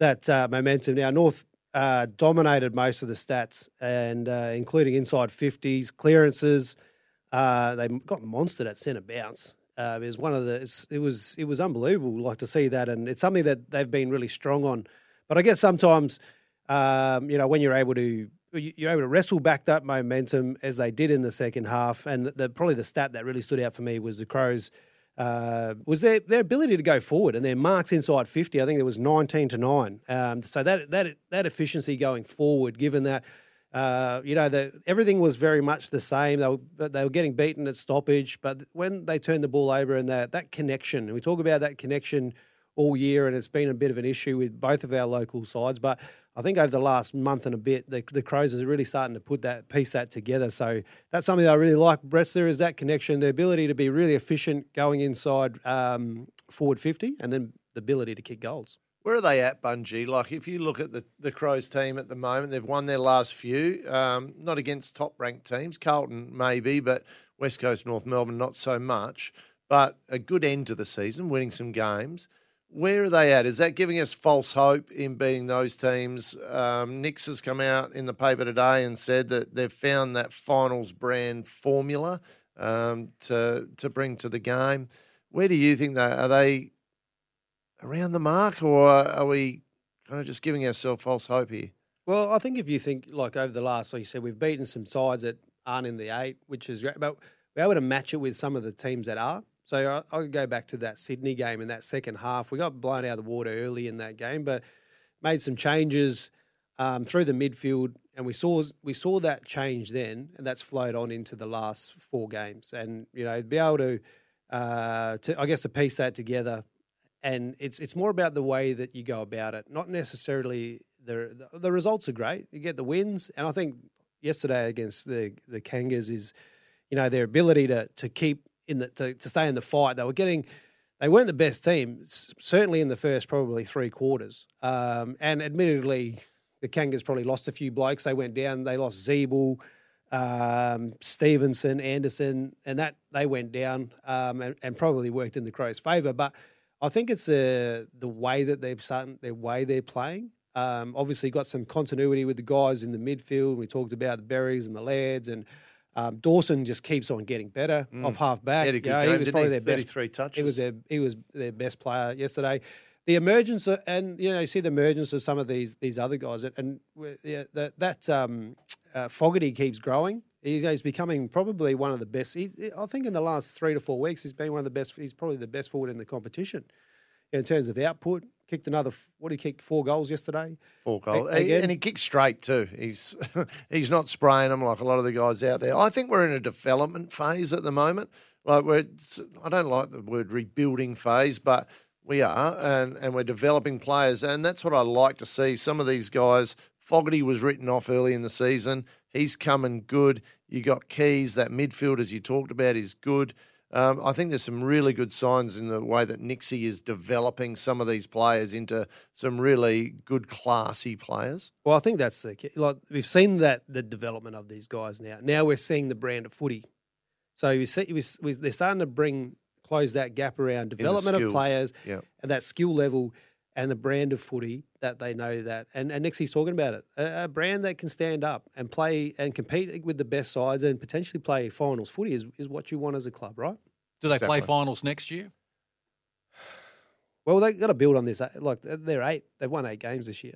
that uh, momentum. Now North uh, dominated most of the stats, and uh, including inside fifties clearances. Uh, they got monstered at centre bounce. Uh, was one of the. It was it was unbelievable, like to see that, and it's something that they've been really strong on. But I guess sometimes, um, you know, when you're able to you- you're able to wrestle back that momentum as they did in the second half, and the, probably the stat that really stood out for me was the Crows. Uh, was their their ability to go forward and their marks inside fifty. I think there was nineteen to nine. Um, so that that that efficiency going forward, given that uh, you know the, everything was very much the same. They were they were getting beaten at stoppage, but when they turned the ball over and that that connection, and we talk about that connection all year, and it's been a bit of an issue with both of our local sides. But I think over the last month and a bit, the, the Crows are really starting to put that piece that together. So that's something that I really like. Bressler is that connection, the ability to be really efficient going inside um, forward fifty, and then the ability to kick goals. Where are they at, Bungie? Like, if you look at the, the Crows team at the moment, they've won their last few, um, not against top ranked teams. Carlton, maybe, but West Coast, North Melbourne, not so much. But a good end to the season, winning some games. Where are they at? Is that giving us false hope in beating those teams? Um, Nicks has come out in the paper today and said that they've found that finals brand formula um, to to bring to the game. Where do you think they are? They around the mark, or are we kind of just giving ourselves false hope here? Well, I think if you think like over the last, like you said, we've beaten some sides that aren't in the eight, which is great. But we're able to match it with some of the teams that are. So I, I'll go back to that Sydney game in that second half. We got blown out of the water early in that game, but made some changes um, through the midfield, and we saw we saw that change then, and that's flowed on into the last four games. And you know, be able to, uh, to I guess, to piece that together, and it's it's more about the way that you go about it, not necessarily the the, the results are great. You get the wins, and I think yesterday against the the Kangas is, you know, their ability to to keep in the to, to stay in the fight. They were getting. They weren't the best team, certainly in the first probably three quarters. Um, and admittedly, the Kangas probably lost a few blokes. They went down. They lost Ziebell, um, Stevenson, Anderson, and that they went down um, and, and probably worked in the Crows' favour. But I think it's the the way that they've started, their way they're playing. Um, obviously, got some continuity with the guys in the midfield. We talked about the Berries and the Lads, and um, Dawson just keeps on getting better Mm. off half back. He had a good You know, game, was probably he? their best. 33 touches. He was their he was their best player yesterday. The emergence of, and you know you see the emergence of some of these these other guys, and, and yeah, that that um, uh, Fogarty keeps growing. He's, becoming probably one of the best. He, I think in the last three to four weeks, he's been one of the best. He's probably the best forward in the competition in terms of output. Kicked another. What did he kick? Four goals yesterday. Four goals, again. and he kicked straight too. He's *laughs* he's not spraying them like a lot of the guys out there. I think we're in a development phase at the moment. Like we're, I don't like the word rebuilding phase, but we are, and and we're developing players, and that's what I like to see. Some of these guys, Fogarty was written off early in the season. He's coming good. You got Keays, that midfield as you talked about is good. Um, I think there's some really good signs in the way that Nixie is developing some of these players into some really good, classy players. Well, I think that's the key. like we've seen that the development of these guys now. Now we're seeing the brand of footy. So you see, we, we, they're starting to bring close that gap around development of players Yeah. and that skill level and the brand of footy that they know that. And, and Nixie's talking about it, a, a brand that can stand up and play and compete with the best sides and potentially play finals footy is, is what you want as a club, right? Do they play finals next year? Well, they've got to build on this. Like they're eight, they've won eight games this year.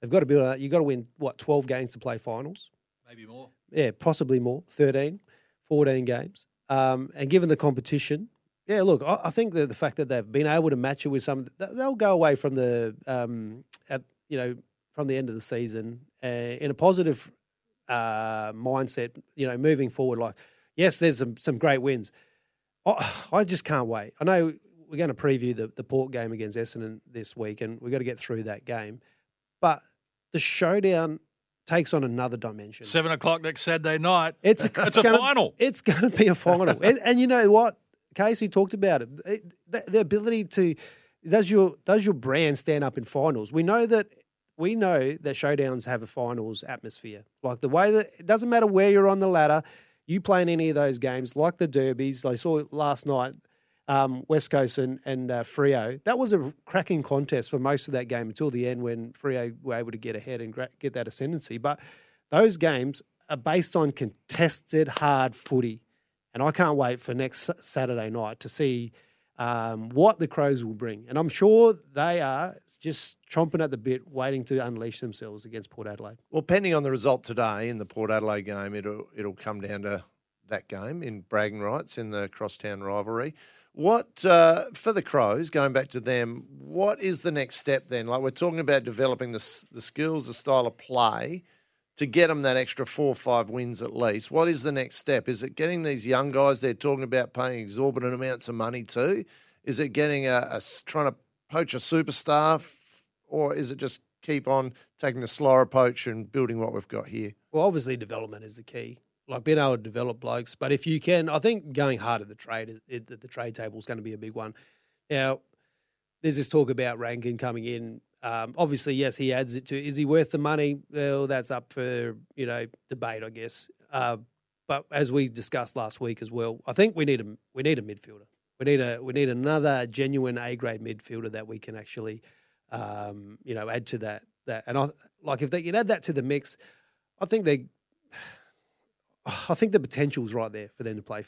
They've got to build on that. You've got to win what twelve games to play finals. Maybe more. Yeah, possibly more. 13, 14 games. Um, and given the competition, yeah, look, I, I think that the fact that they've been able to match it with some, they'll go away from the, um, at, you know, from the end of the season uh, in a positive uh, mindset, you know, moving forward. Like, yes, there's some, some great wins. I, I just can't wait. I know we're going to preview the, the Port game against Essendon this week, and we've got to get through that game. But the showdown takes on another dimension. Seven o'clock next Saturday night. It's a, *laughs* it's a gonna, final. It's going to be a final, and, and you know what? Casey talked about it. it the, the ability to does your does your brand stand up in finals? We know that we know that showdowns have a finals atmosphere. Like the way that it doesn't matter where you're on the ladder, you play in any of those games, like the derbies. I saw last night, um, West Coast and, and uh, Freo. That was a cracking contest for most of that game until the end when Freo were able to get ahead and gra- get that ascendancy. But those games are based on contested hard footy. And I can't wait for next Saturday night to see um, what the Crows will bring. And I'm sure they are just chomping at the bit, waiting to unleash themselves against Port Adelaide. Well, pending on the result today in the Port Adelaide game, it'll it'll come down to that game in bragging rights in the crosstown rivalry. What uh, for the Crows? Going back to them, what is the next step then? Like we're talking about developing the the skills, the style of play to get them that extra four or five wins at least. What is the next step? Is it getting these young guys they're talking about paying exorbitant amounts of money to? Is it getting a trying to poach a superstar, f- or is it just keep on taking the slower approach and building what we've got here? Well, obviously, development is the key. Like being able to develop blokes, but if you can, I think going hard at the trade, it, the trade table is going to be a big one. Now, there's this talk about Rankine coming in. Um, obviously, yes, he adds it to. Is he worth the money? Well, that's up for you know debate, I guess. Uh, but as we discussed last week as well, I think we need a we need a midfielder. We need a we need another genuine A grade midfielder that we can actually, um, you know, add to that that. And I like if they add that to the mix, I think they, *sighs* I think the potential's right there for them to play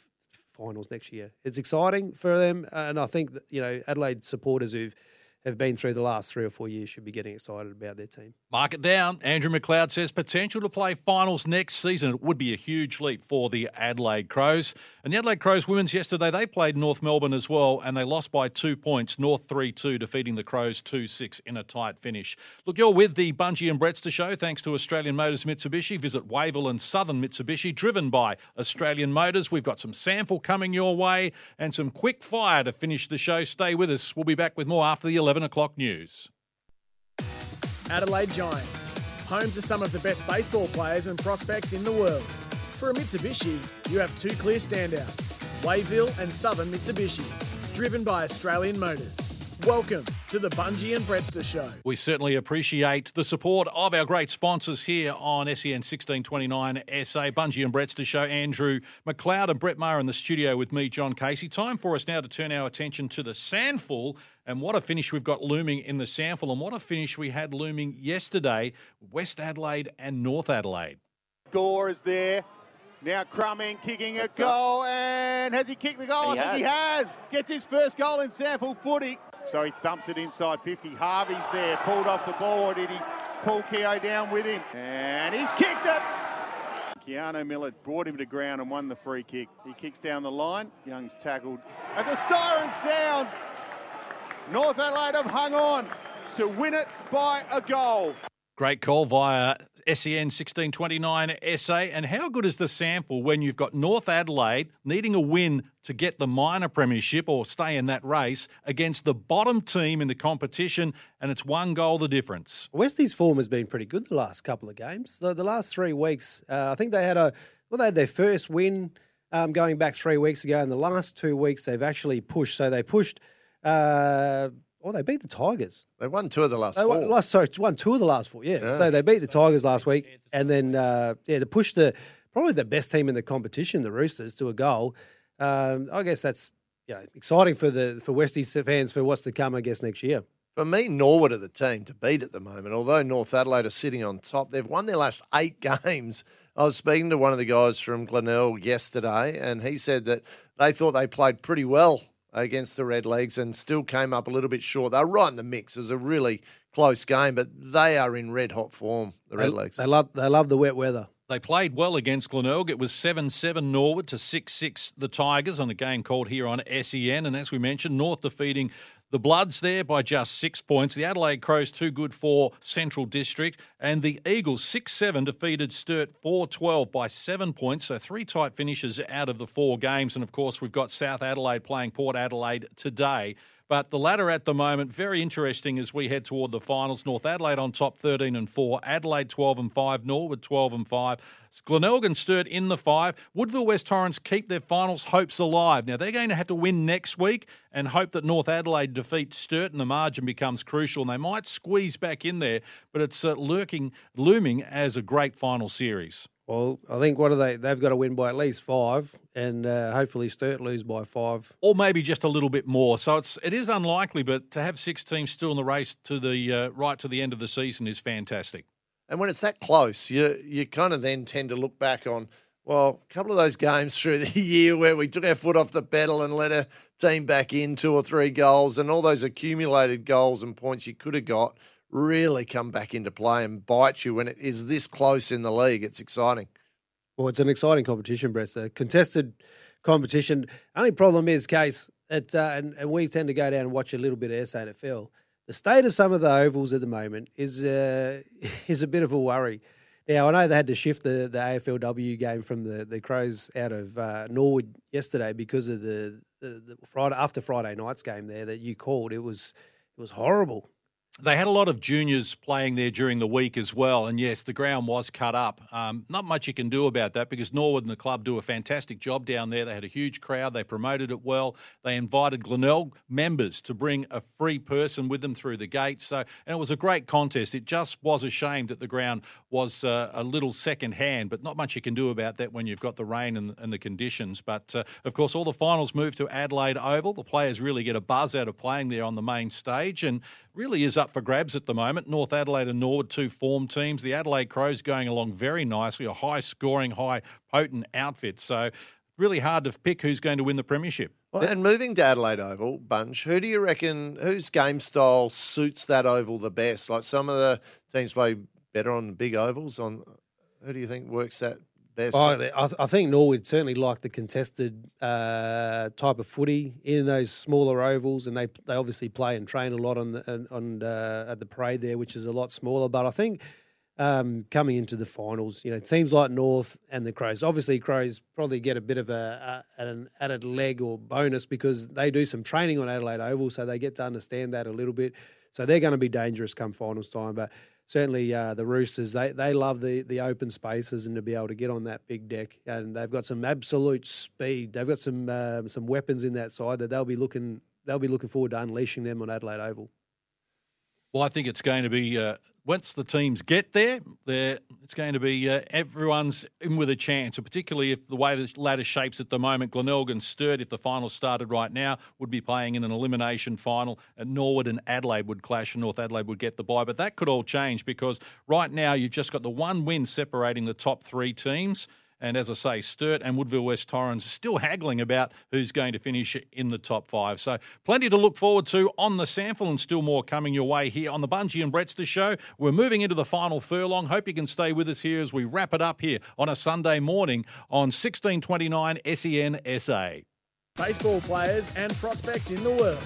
finals next year. It's exciting for them, and I think that, you know Adelaide supporters who've have been through the last three or four years should be getting excited about their team. Mark it down. Andrew McLeod says potential to play finals next season. It would be a huge leap for the Adelaide Crows. And the Adelaide Crows women's yesterday, they played North Melbourne as well, and they lost by two points. North 3 2, defeating the Crows 2 6 in a tight finish. Look, you're with the Bunji and Brettster show thanks to Australian Motors Mitsubishi. Visit Wayville and Southern Mitsubishi, driven by Australian Motors. We've got some SANFL coming your way and some quick fire to finish the show. Stay with us. We'll be back with more after the 11 o'clock news. Adelaide Giants, home to some of the best baseball players and prospects in the world. For a Mitsubishi, you have two clear standouts Wayville and Southern Mitsubishi, driven by Australian Motors. Welcome to the Bunji and Brettster Show. We certainly appreciate the support of our great sponsors here on SEN 1629 SA, Bunji and Brettster Show. Andrew McLeod and Brett Maher in the studio with me, John Casey. Time for us now to turn our attention to the SANFL and what a finish we've got looming in the SANFL and what a finish we had looming yesterday, West Adelaide and North Adelaide. Gore is there. Now Crumming kicking a goal, and has he kicked the goal? He I think he has. Gets his first goal in SANFL footy. So he thumps it inside 50. Harvey's there, pulled off the ball, or did he pull Keogh down with him? And he's kicked it. Keanu Miller brought him to ground and won the free kick. He kicks down the line. Young's tackled. As a siren sounds, North Adelaide have hung on to win it by a goal. Great call via SEN 1629 SA. And how good is the SANFL when you've got North Adelaide needing a win to get the minor premiership or stay in that race against the bottom team in the competition, and it's one goal the difference? Westie's form has been pretty good the last couple of games. The, the last three weeks, uh, I think they had a well, they had their first win um, going back three weeks ago. In the last two weeks, they've actually pushed. So they pushed. Uh, oh, they beat the Tigers. They won two of the last They four. won, lost, sorry, won two of the last four. Yeah. Yeah. So they beat the Tigers last week, and then uh, yeah, to push the probably the best team in the competition, the Roosters, to a goal. Um, I guess that's you know, exciting for the for Westies fans for what's to come. I guess next year. For me, Norwood are the team to beat at the moment. Although North Adelaide are sitting on top, they've won their last eight *laughs* games. I was speaking to one of the guys from Glenelg yesterday, and he said that they thought they played pretty well against the Redlegs and still came up a little bit short. They were right in the mix. It was a really close game, but they are in red hot form, the Red they, Leagues. They love they love the wet weather. They played well against Glenelg. It was 7 7 Norwood to 6 6 the Tigers on a game called here on SEN. And as we mentioned, North defeating the Bloods there by just six points. The Adelaide Crows too good for Central District. And the Eagles 6 7 defeated Sturt 4 12 by seven points. So three tight finishes out of the four games. And of course, we've got South Adelaide playing Port Adelaide today. But the latter at the moment, very interesting as we head toward the finals. North Adelaide on top 13 and 4, Adelaide 12 and 5, Norwood 12 and 5, Glenelg Sturt in the 5. Woodville West Torrens keep their finals hopes alive. Now they're going to have to win next week and hope that North Adelaide defeats Sturt and the margin becomes crucial and they might squeeze back in there, but it's uh, lurking looming as a great final series. Well, I think what are they? They've got to win by at least five, and uh, hopefully Sturt lose by five. or maybe just a little bit more. So it's it is unlikely, but to have six teams still in the race to the uh, right to the end of the season is fantastic. And when it's that close, you you kind of then tend to look back on well, a couple of those games *laughs* through the year where we took our foot off the pedal and let a team back in two or three goals, and all those accumulated goals and points you could have got really come back into play and bite you when it is this close in the league. It's exciting. Well, it's an exciting competition, Brett. A contested competition. Only problem is, case it, uh, and, and we tend to go down and watch a little bit of SANFL. The state of some of the ovals at the moment is uh, *laughs* is a bit of a worry. Now I know they had to shift the, the AFLW game from the, the Crows out of uh, Norwood yesterday because of the, the, the Friday after Friday night's game there that you called. It was it was horrible. They had a lot of juniors playing there during the week as well. And yes, the ground was cut up. Um, not much you can do about that because Norwood and the club do a fantastic job down there. They had a huge crowd. They promoted it well. They invited Glenelg members to bring a free person with them through the gate. So, and it was a great contest. It just was a shame that the ground was uh, a little second hand, but not much you can do about that when you've got the rain and, and the conditions. But uh, of course, all the finals move to Adelaide Oval. The players really get a buzz out of playing there on the main stage and really is up for grabs at the moment. North Adelaide and Norwood, two form teams. The Adelaide Crows going along very nicely, a high scoring, high potent outfit. So really hard to pick who's going to win the premiership. Well, and moving to Adelaide Oval, Bunch, who do you reckon, whose game style suits that oval the best? Like some of the teams play better on the big ovals. On Who do you think works that best? Oh, I, I think Norwood certainly like the contested uh, type of footy in those smaller ovals, and they they obviously play and train a lot on the on uh, at the parade there, which is a lot smaller. But I think um, coming into the finals, you know, teams like North and the Crows, obviously Crows probably get a bit of a, a an added leg or bonus because they do some training on Adelaide Oval, so they get to understand that a little bit. So they're going to be dangerous come finals time, but certainly uh, the Roosters they they love the the open spaces and to be able to get on that big deck, and they've got some absolute speed. They've got some uh, some weapons in that side that they'll be looking they'll be looking forward to unleashing them on Adelaide Oval. Well, I think it's going to be uh, once the teams get there, it's going to be uh, everyone's in with a chance, and particularly if the way the ladder shapes at the moment, Glenelg Sturt, if the final started right now, would be playing in an elimination final, and Norwood and Adelaide would clash, and North Adelaide would get the bye. But that could all change because right now you've just got the one win separating the top three teams. And as I say, Sturt and Woodville West Torrens still haggling about who's going to finish in the top five. So plenty to look forward to on the SANFL and still more coming your way here on the Bunji and Brettster show. We're moving into the final furlong. Hope you can stay with us here as we wrap it up here on a Sunday morning on 1629 SEN SA. Baseball players and prospects in the world.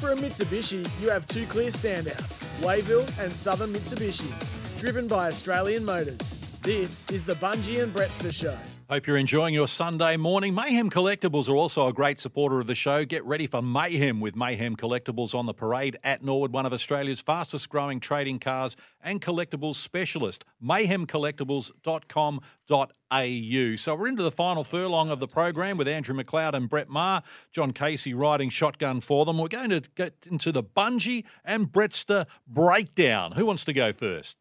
For a Mitsubishi, you have two clear standouts Wayville and Southern Mitsubishi, driven by Australian Motors. This is the Bunji and Brettster Show. Hope you're enjoying your Sunday morning. Mayhem Collectibles are also a great supporter of the show. Get ready for mayhem with Mayhem Collectibles on the parade at Norwood, one of Australia's fastest growing trading cars and collectibles specialist. mayhemcollectibles.com.au. So we're into the final furlong of the program with Andrew McLeod and Brett Maher, John Casey riding shotgun for them. We're going to get into the Bunji and Brettster breakdown. Who wants to go first?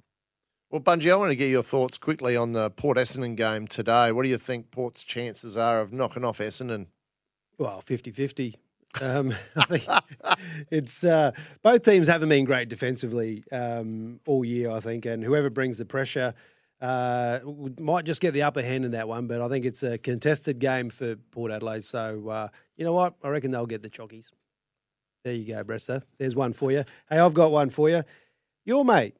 Well, Bunji, I want to get your thoughts quickly on the Port Essendon game today. What do you think Port's chances are of knocking off Essendon? Well, 50 50. Um, *laughs* I think it's uh, both teams haven't been great defensively um, all year, I think, and whoever brings the pressure uh, might just get the upper hand in that one. But I think it's a contested game for Port Adelaide. So, uh, you know what? I reckon they'll get the chockies. There you go, Bressa. There's one for you. Hey, I've got one for you. Your mate,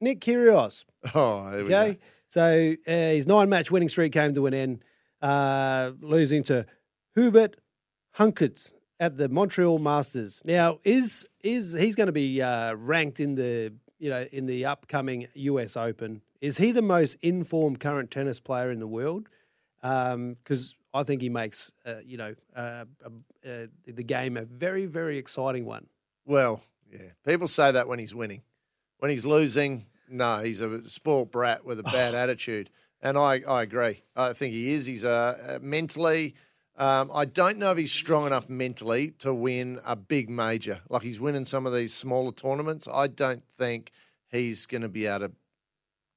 Nick Kyrgios. *laughs* Oh, okay. So uh, his nine-match winning streak came to an end, uh, losing to Hubert Hurkacz at the Montreal Masters. Now, is is he's going to be uh, ranked in the you know in the upcoming U.S. Open? Is he the most informed current tennis player in the world? Because um, I think he makes uh, you know uh, uh, the game a very very exciting one. Well, yeah, people say that when he's winning. When he's losing, no, he's a spoilt brat with a bad *laughs* attitude. And I, I agree. I think he is. He's a, a mentally. Um, I don't know if he's strong enough mentally to win a big major. Like he's winning some of these smaller tournaments. I don't think he's going to be able to.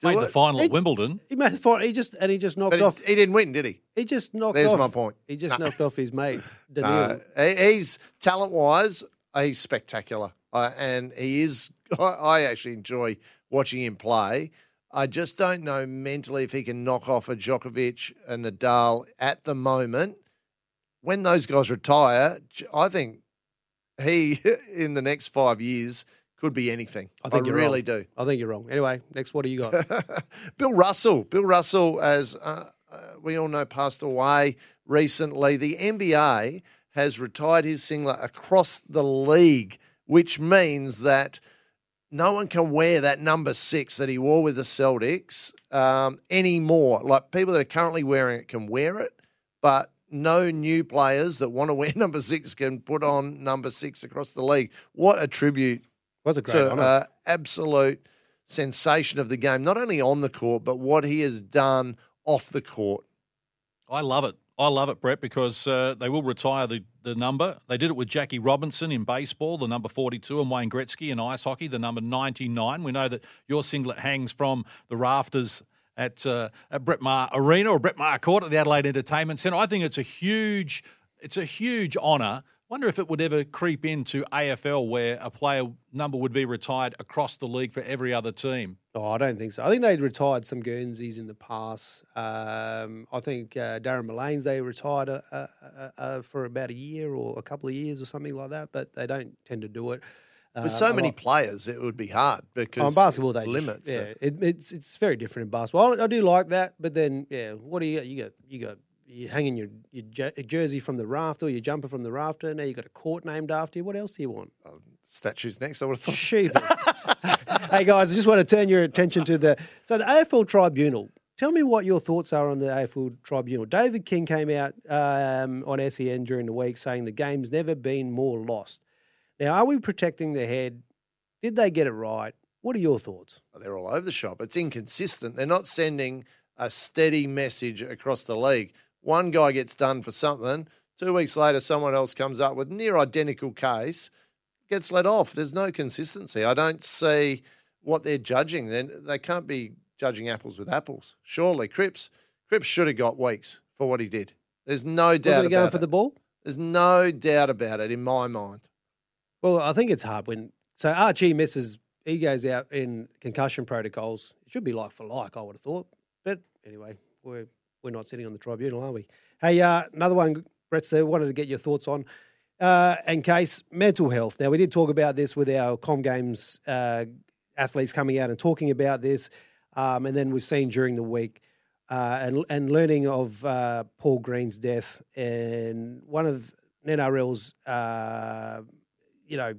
Made it. the final he, at Wimbledon. He made the final. He just and he just knocked but off. He, he didn't win, did he? He just knocked There's off. my point. He just No. knocked off his mate. *laughs* No, he- he's talent wise, he's spectacular, uh, and he is. *laughs* I, I actually enjoy watching him play. I just don't know mentally if he can knock off a Djokovic and Nadal at the moment. When those guys retire, I think he *laughs* in the next five years could be anything. I think you're really wrong. do. I think you're wrong. Anyway, next, what do you got? *laughs* Bill Russell. Bill Russell, as uh, uh, we all know, passed away recently. The NBA has retired his singlet across the league, which means that no one can wear that number six that he wore with the Celtics um, anymore. Like people that are currently wearing it can wear it, but no new players that want to *laughs* wear number six can put on number six across the league. What a tribute Was a great to honour. uh, absolute sensation of the game, not only on the court, but what he has done off the court. I love it. I love it, Brett, because uh, they will retire the, the number. They did it with Jackie Robinson in baseball, the number 42, and Wayne Gretzky in ice hockey, the number 99. We know that your singlet hangs from the rafters at, uh, at Brett Maher Arena or Brett Maher Court at the Adelaide Entertainment Centre. I think it's a huge, it's a huge honour. Wonder if it would ever creep into AFL where a player number would be retired across the league for every other team. Oh, I don't think so. I think they'd retired some Guernseys in the past. Um, I think uh, Darren Millane's they retired uh, uh, uh, uh, for about a year or a couple of years or something like that, but they don't tend to do it. With so many lot- players, it would be hard because Oh, in basketball, they limits. Just, it. yeah, it, it's it's very different in basketball. I, I do like that, but then yeah, what do you got? You got you got you hanging your your jersey from the rafter, or your jumper from the rafter. Now you've got a court named after you. What else do you want? Statues next. I would have thought. *laughs* Hey guys, I just want to turn your attention to the so the AFL Tribunal. Tell me what your thoughts are on the AFL Tribunal. David King came out um, on SEN during the week saying the game's never been more lost. Now, are we protecting the head? Did they get it right? What are your thoughts? They're all over the shop. It's inconsistent. They're not sending a steady message across the league. One guy gets done for something. Two weeks later, someone else comes up with near identical case, gets let off. There's no consistency. I don't see what they're judging. Then they can't be judging apples with apples. Surely, Cripps, Cripps should have got weeks for what he did. There's no doubt Wasn't he going for it. the ball? There's no doubt about it in my mind. Well, I think it's hard when so Archie misses. He goes out in concussion protocols. It should be like for like, I would have thought. But anyway, we're we're not sitting on the tribunal, are we? Hey, uh, another one, Brett's there. Wanted to get your thoughts on. Uh, in case mental health. Now we did talk about this with our Com Games uh, athletes coming out and talking about this, um, and then we've seen during the week uh, and and learning of uh, Paul Green's death and one of NRL's uh, you know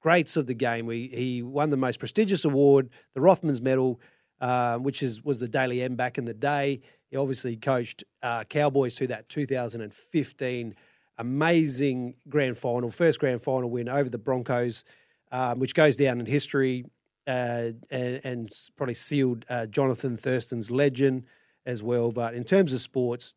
greats of the game. We, he won the most prestigious award, the Rothmans Medal, uh, which is was the Dally M back in the day. He obviously coached uh, Cowboys to that 2015 amazing grand final, first grand final win over the Broncos, um, which goes down in history uh, and, and probably sealed uh, Jonathan Thurston's legend as well. But in terms of sports,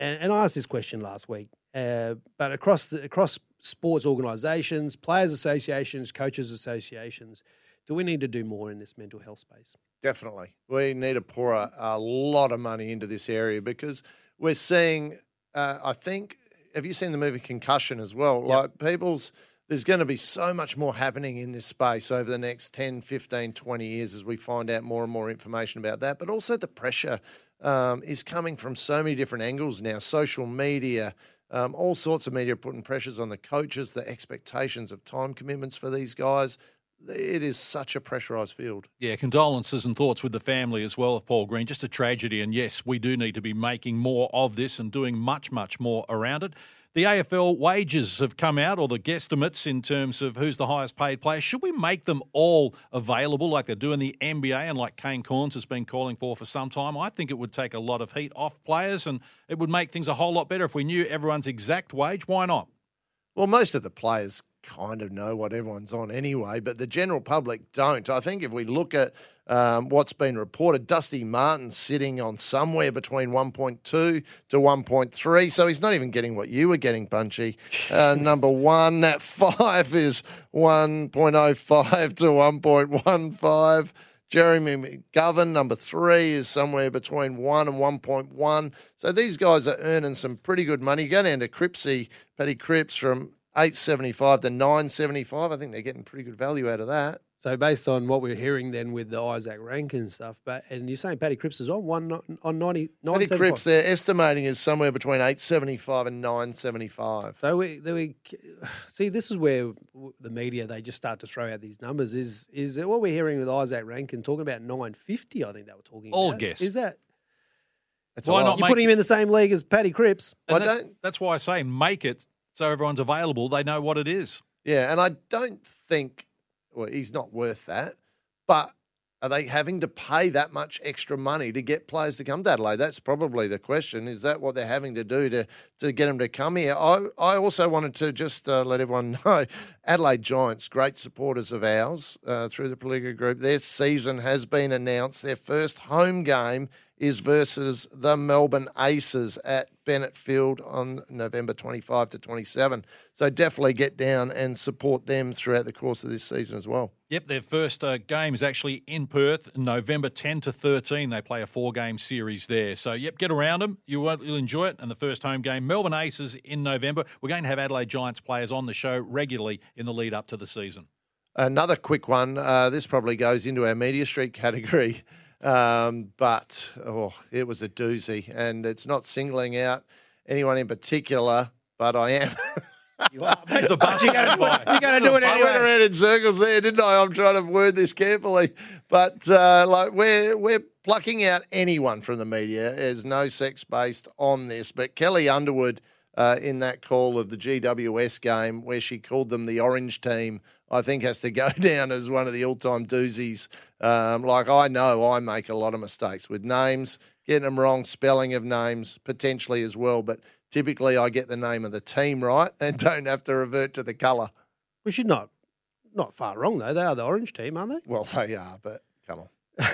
and, and I asked this question last week, uh, but across the, across sports organisations, players' associations, coaches' associations, do we need to do more in this mental health space? Definitely. We need to pour a, a lot of money into this area because we're seeing, uh, I think, have you seen the movie Concussion as well? Like people's, there's going to be so much more happening in this space over the next 10, 15, 20 years as we find out more and more information about that. But also the pressure um, is coming from so many different angles now social media, um, all sorts of media putting pressures on the coaches, the expectations of time commitments for these guys. It is such a pressurised field. Yeah, condolences and thoughts with the family as well of Paul Green. Just a tragedy. And yes, we do need to be making more of this and doing much, much more around it. The AFL wages have come out, or the guesstimates in terms of who's the highest paid player. Should we make them all available like they do in the NBA and like Kane Cornes has been calling for for some time? I think it would take a lot of heat off players and it would make things a whole lot better if we knew everyone's exact wage. Why not? Well, most of the players kind of know what everyone's on anyway, but the general public don't. I think if we look at um, what's been reported, Dusty Martin's sitting on somewhere between 1.2 to 1.3, so he's not even getting what you were getting, Bunchy. *laughs* Uh, number one that *laughs* five is 1.05 to 1.15. Jeremy McGovern, number three, is somewhere between one and 1.1. So these guys are earning some pretty good money. Going down to Cripsy, Paddy Cripps from 875 to 975. I think they're getting pretty good value out of that. So based on what we're hearing then with the Izak Rankine stuff, but and you're saying Paddy Cripps is on one on 90, Paddy 975. Cripps, they're estimating is somewhere between 875 and 975. So we, we *sighs* see this is where the media they just start to throw out these numbers. Is is what we're hearing with Izak Rankine talking about nine fifty? I think they were talking. All about. guess. Is that That's Why not you make putting him in the same league as Paddy Cripps? I that- don't- That's why I say make it so everyone's available. They know what it is. Yeah, and I don't think well, he's not worth that. But are they having to pay that much extra money to get players to come to Adelaide? That's probably the question. Is that what they're having to do to to get them to come here? I I also wanted to just uh, let everyone *laughs* know Adelaide Giants, great supporters of ours uh, through the Pelligra Group. Their season has been announced. Their first home game is versus the Melbourne Aces at Bennett Field on November 25 to 27. So definitely get down and support them throughout the course of this season as well. Yep, their first uh, game is actually in Perth, November 10 to 13. They play a four game series there. So, yep, get around them. You won't, you'll enjoy it. And the first home game, Melbourne Aces in November. We're going to have Adelaide Giants players on the show regularly in the lead up to the season. Another quick one. Uh, this probably goes into our Media Street category, *laughs* um, but oh, it was a doozy. And it's not singling out anyone in particular, but I am. It's a *laughs* bus. You gotta do it. You gotta do it I went around in circles there, didn't I? I'm trying to word this carefully, but uh, like we're we're plucking out anyone from the media. There's no sex based on this, but Kelly Underwood uh, in that call of the GWS game where she called them the Orange Team, I think has to go *laughs* down as one of the all time doozies. Um, like I know I make a lot of mistakes with names, getting them wrong, spelling of names potentially as well, but. Typically, I get the name of the team right and *laughs* don't have to revert to the colour. We should not, not far wrong though. They are the orange team, aren't they? *laughs* Well, they are, but come on. *laughs*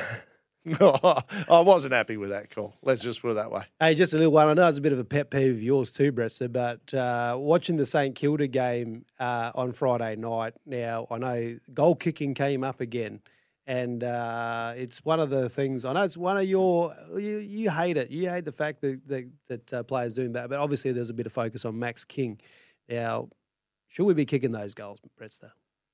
I wasn't happy with that call. Let's just put it that way. Hey, just a little one. I know it's a bit of a pet peeve of yours too, Bresser, but uh, watching the St Kilda game uh, on Friday night. Now I know goal kicking came up again, and uh, it's one of the things. I know it's one of your. You, you hate it. You hate the fact that that, that uh, players doing that, but obviously there's a bit of focus on Max King. Now, should we be kicking those goals, Brettster?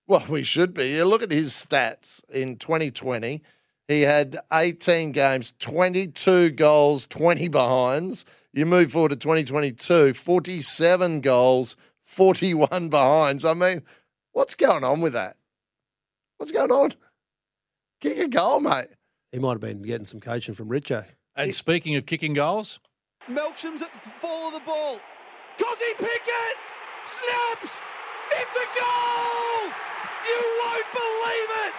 Well, we should be. You look at his stats in 2020. He had 18 games, 22 goals, 20 behinds. You move forward to 2022, 47 goals, 41 behinds. I mean, what's going on with that? What's going on? Kick a goal, mate. He might have been getting some coaching from Richo. And speaking of kicking goals, Melksham's at the fall of the ball. Kozzie Pickett snaps. It's a goal. You won't believe it.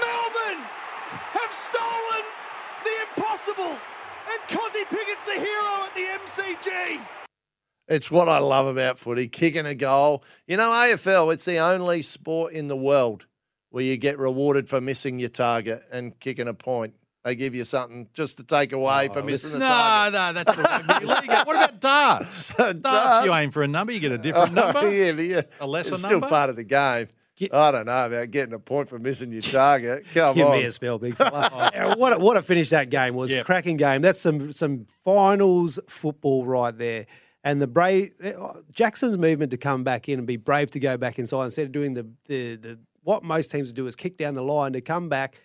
Melbourne have stolen the impossible, and Kozzie Pickett's the hero at the MCG. It's what I love about footy, kicking a goal. You know, AFL, it's the only sport in the world where you get rewarded for missing your target and kicking a point. They give you something just to take away oh, for missing the no, target. no, no, that's the rugby league. What about *laughs* darts? darts? you aim for a number, you get a different oh, number. yeah, but yeah, A lesser it's number? still part of the game. I don't know about getting a point for missing your target. Come Give on. me a spell, big fella. *laughs* Yeah, what a, what a finish that game was! Yep. Cracking game. That's some some finals football right there. And the brave Jackson's movement to come back in and be brave to go back inside instead of doing the the, the what most teams do is kick down the line to come back.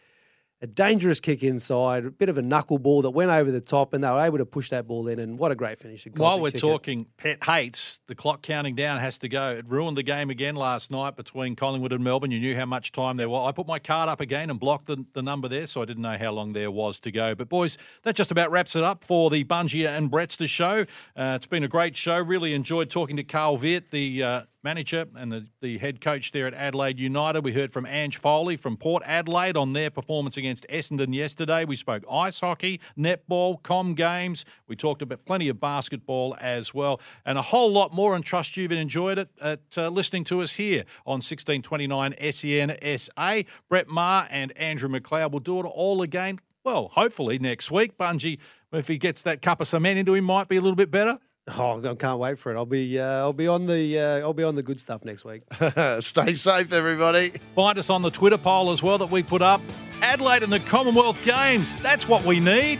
A dangerous kick inside, a bit of a knuckleball that went over the top, and they were able to push that ball in. And what a great finish! While we're talking pet hates, the clock counting down has to go. It ruined the game again last night between Collingwood and Melbourne. You knew how much time there was. I put my card up again and blocked the, the number there, so I didn't know how long there was to go. But, boys, that just about wraps it up for the Bunji and Brettster show. Uh, it's been a great show. Really enjoyed talking to Carl Veart, the uh, manager and the, the head coach there at Adelaide United. We heard from Ange Foley from Port Adelaide on their performance against Essendon yesterday. We spoke ice hockey, netball, com games. We talked about plenty of basketball as well, and a whole lot more. And trust you've enjoyed it at uh, listening to us here on 1629 SEN SA. Brett Maher and Andrew McLeod will do it all again. Well, hopefully next week. Bunji, if he gets that cup of cement into him, might be a little bit better. Oh, I can't wait for it. I'll be uh, I'll be on the uh, I'll be on the good stuff next week. *laughs* Stay safe, everybody. Find us on the Twitter poll as well that we put up. Adelaide and the Commonwealth Games. That's what we need.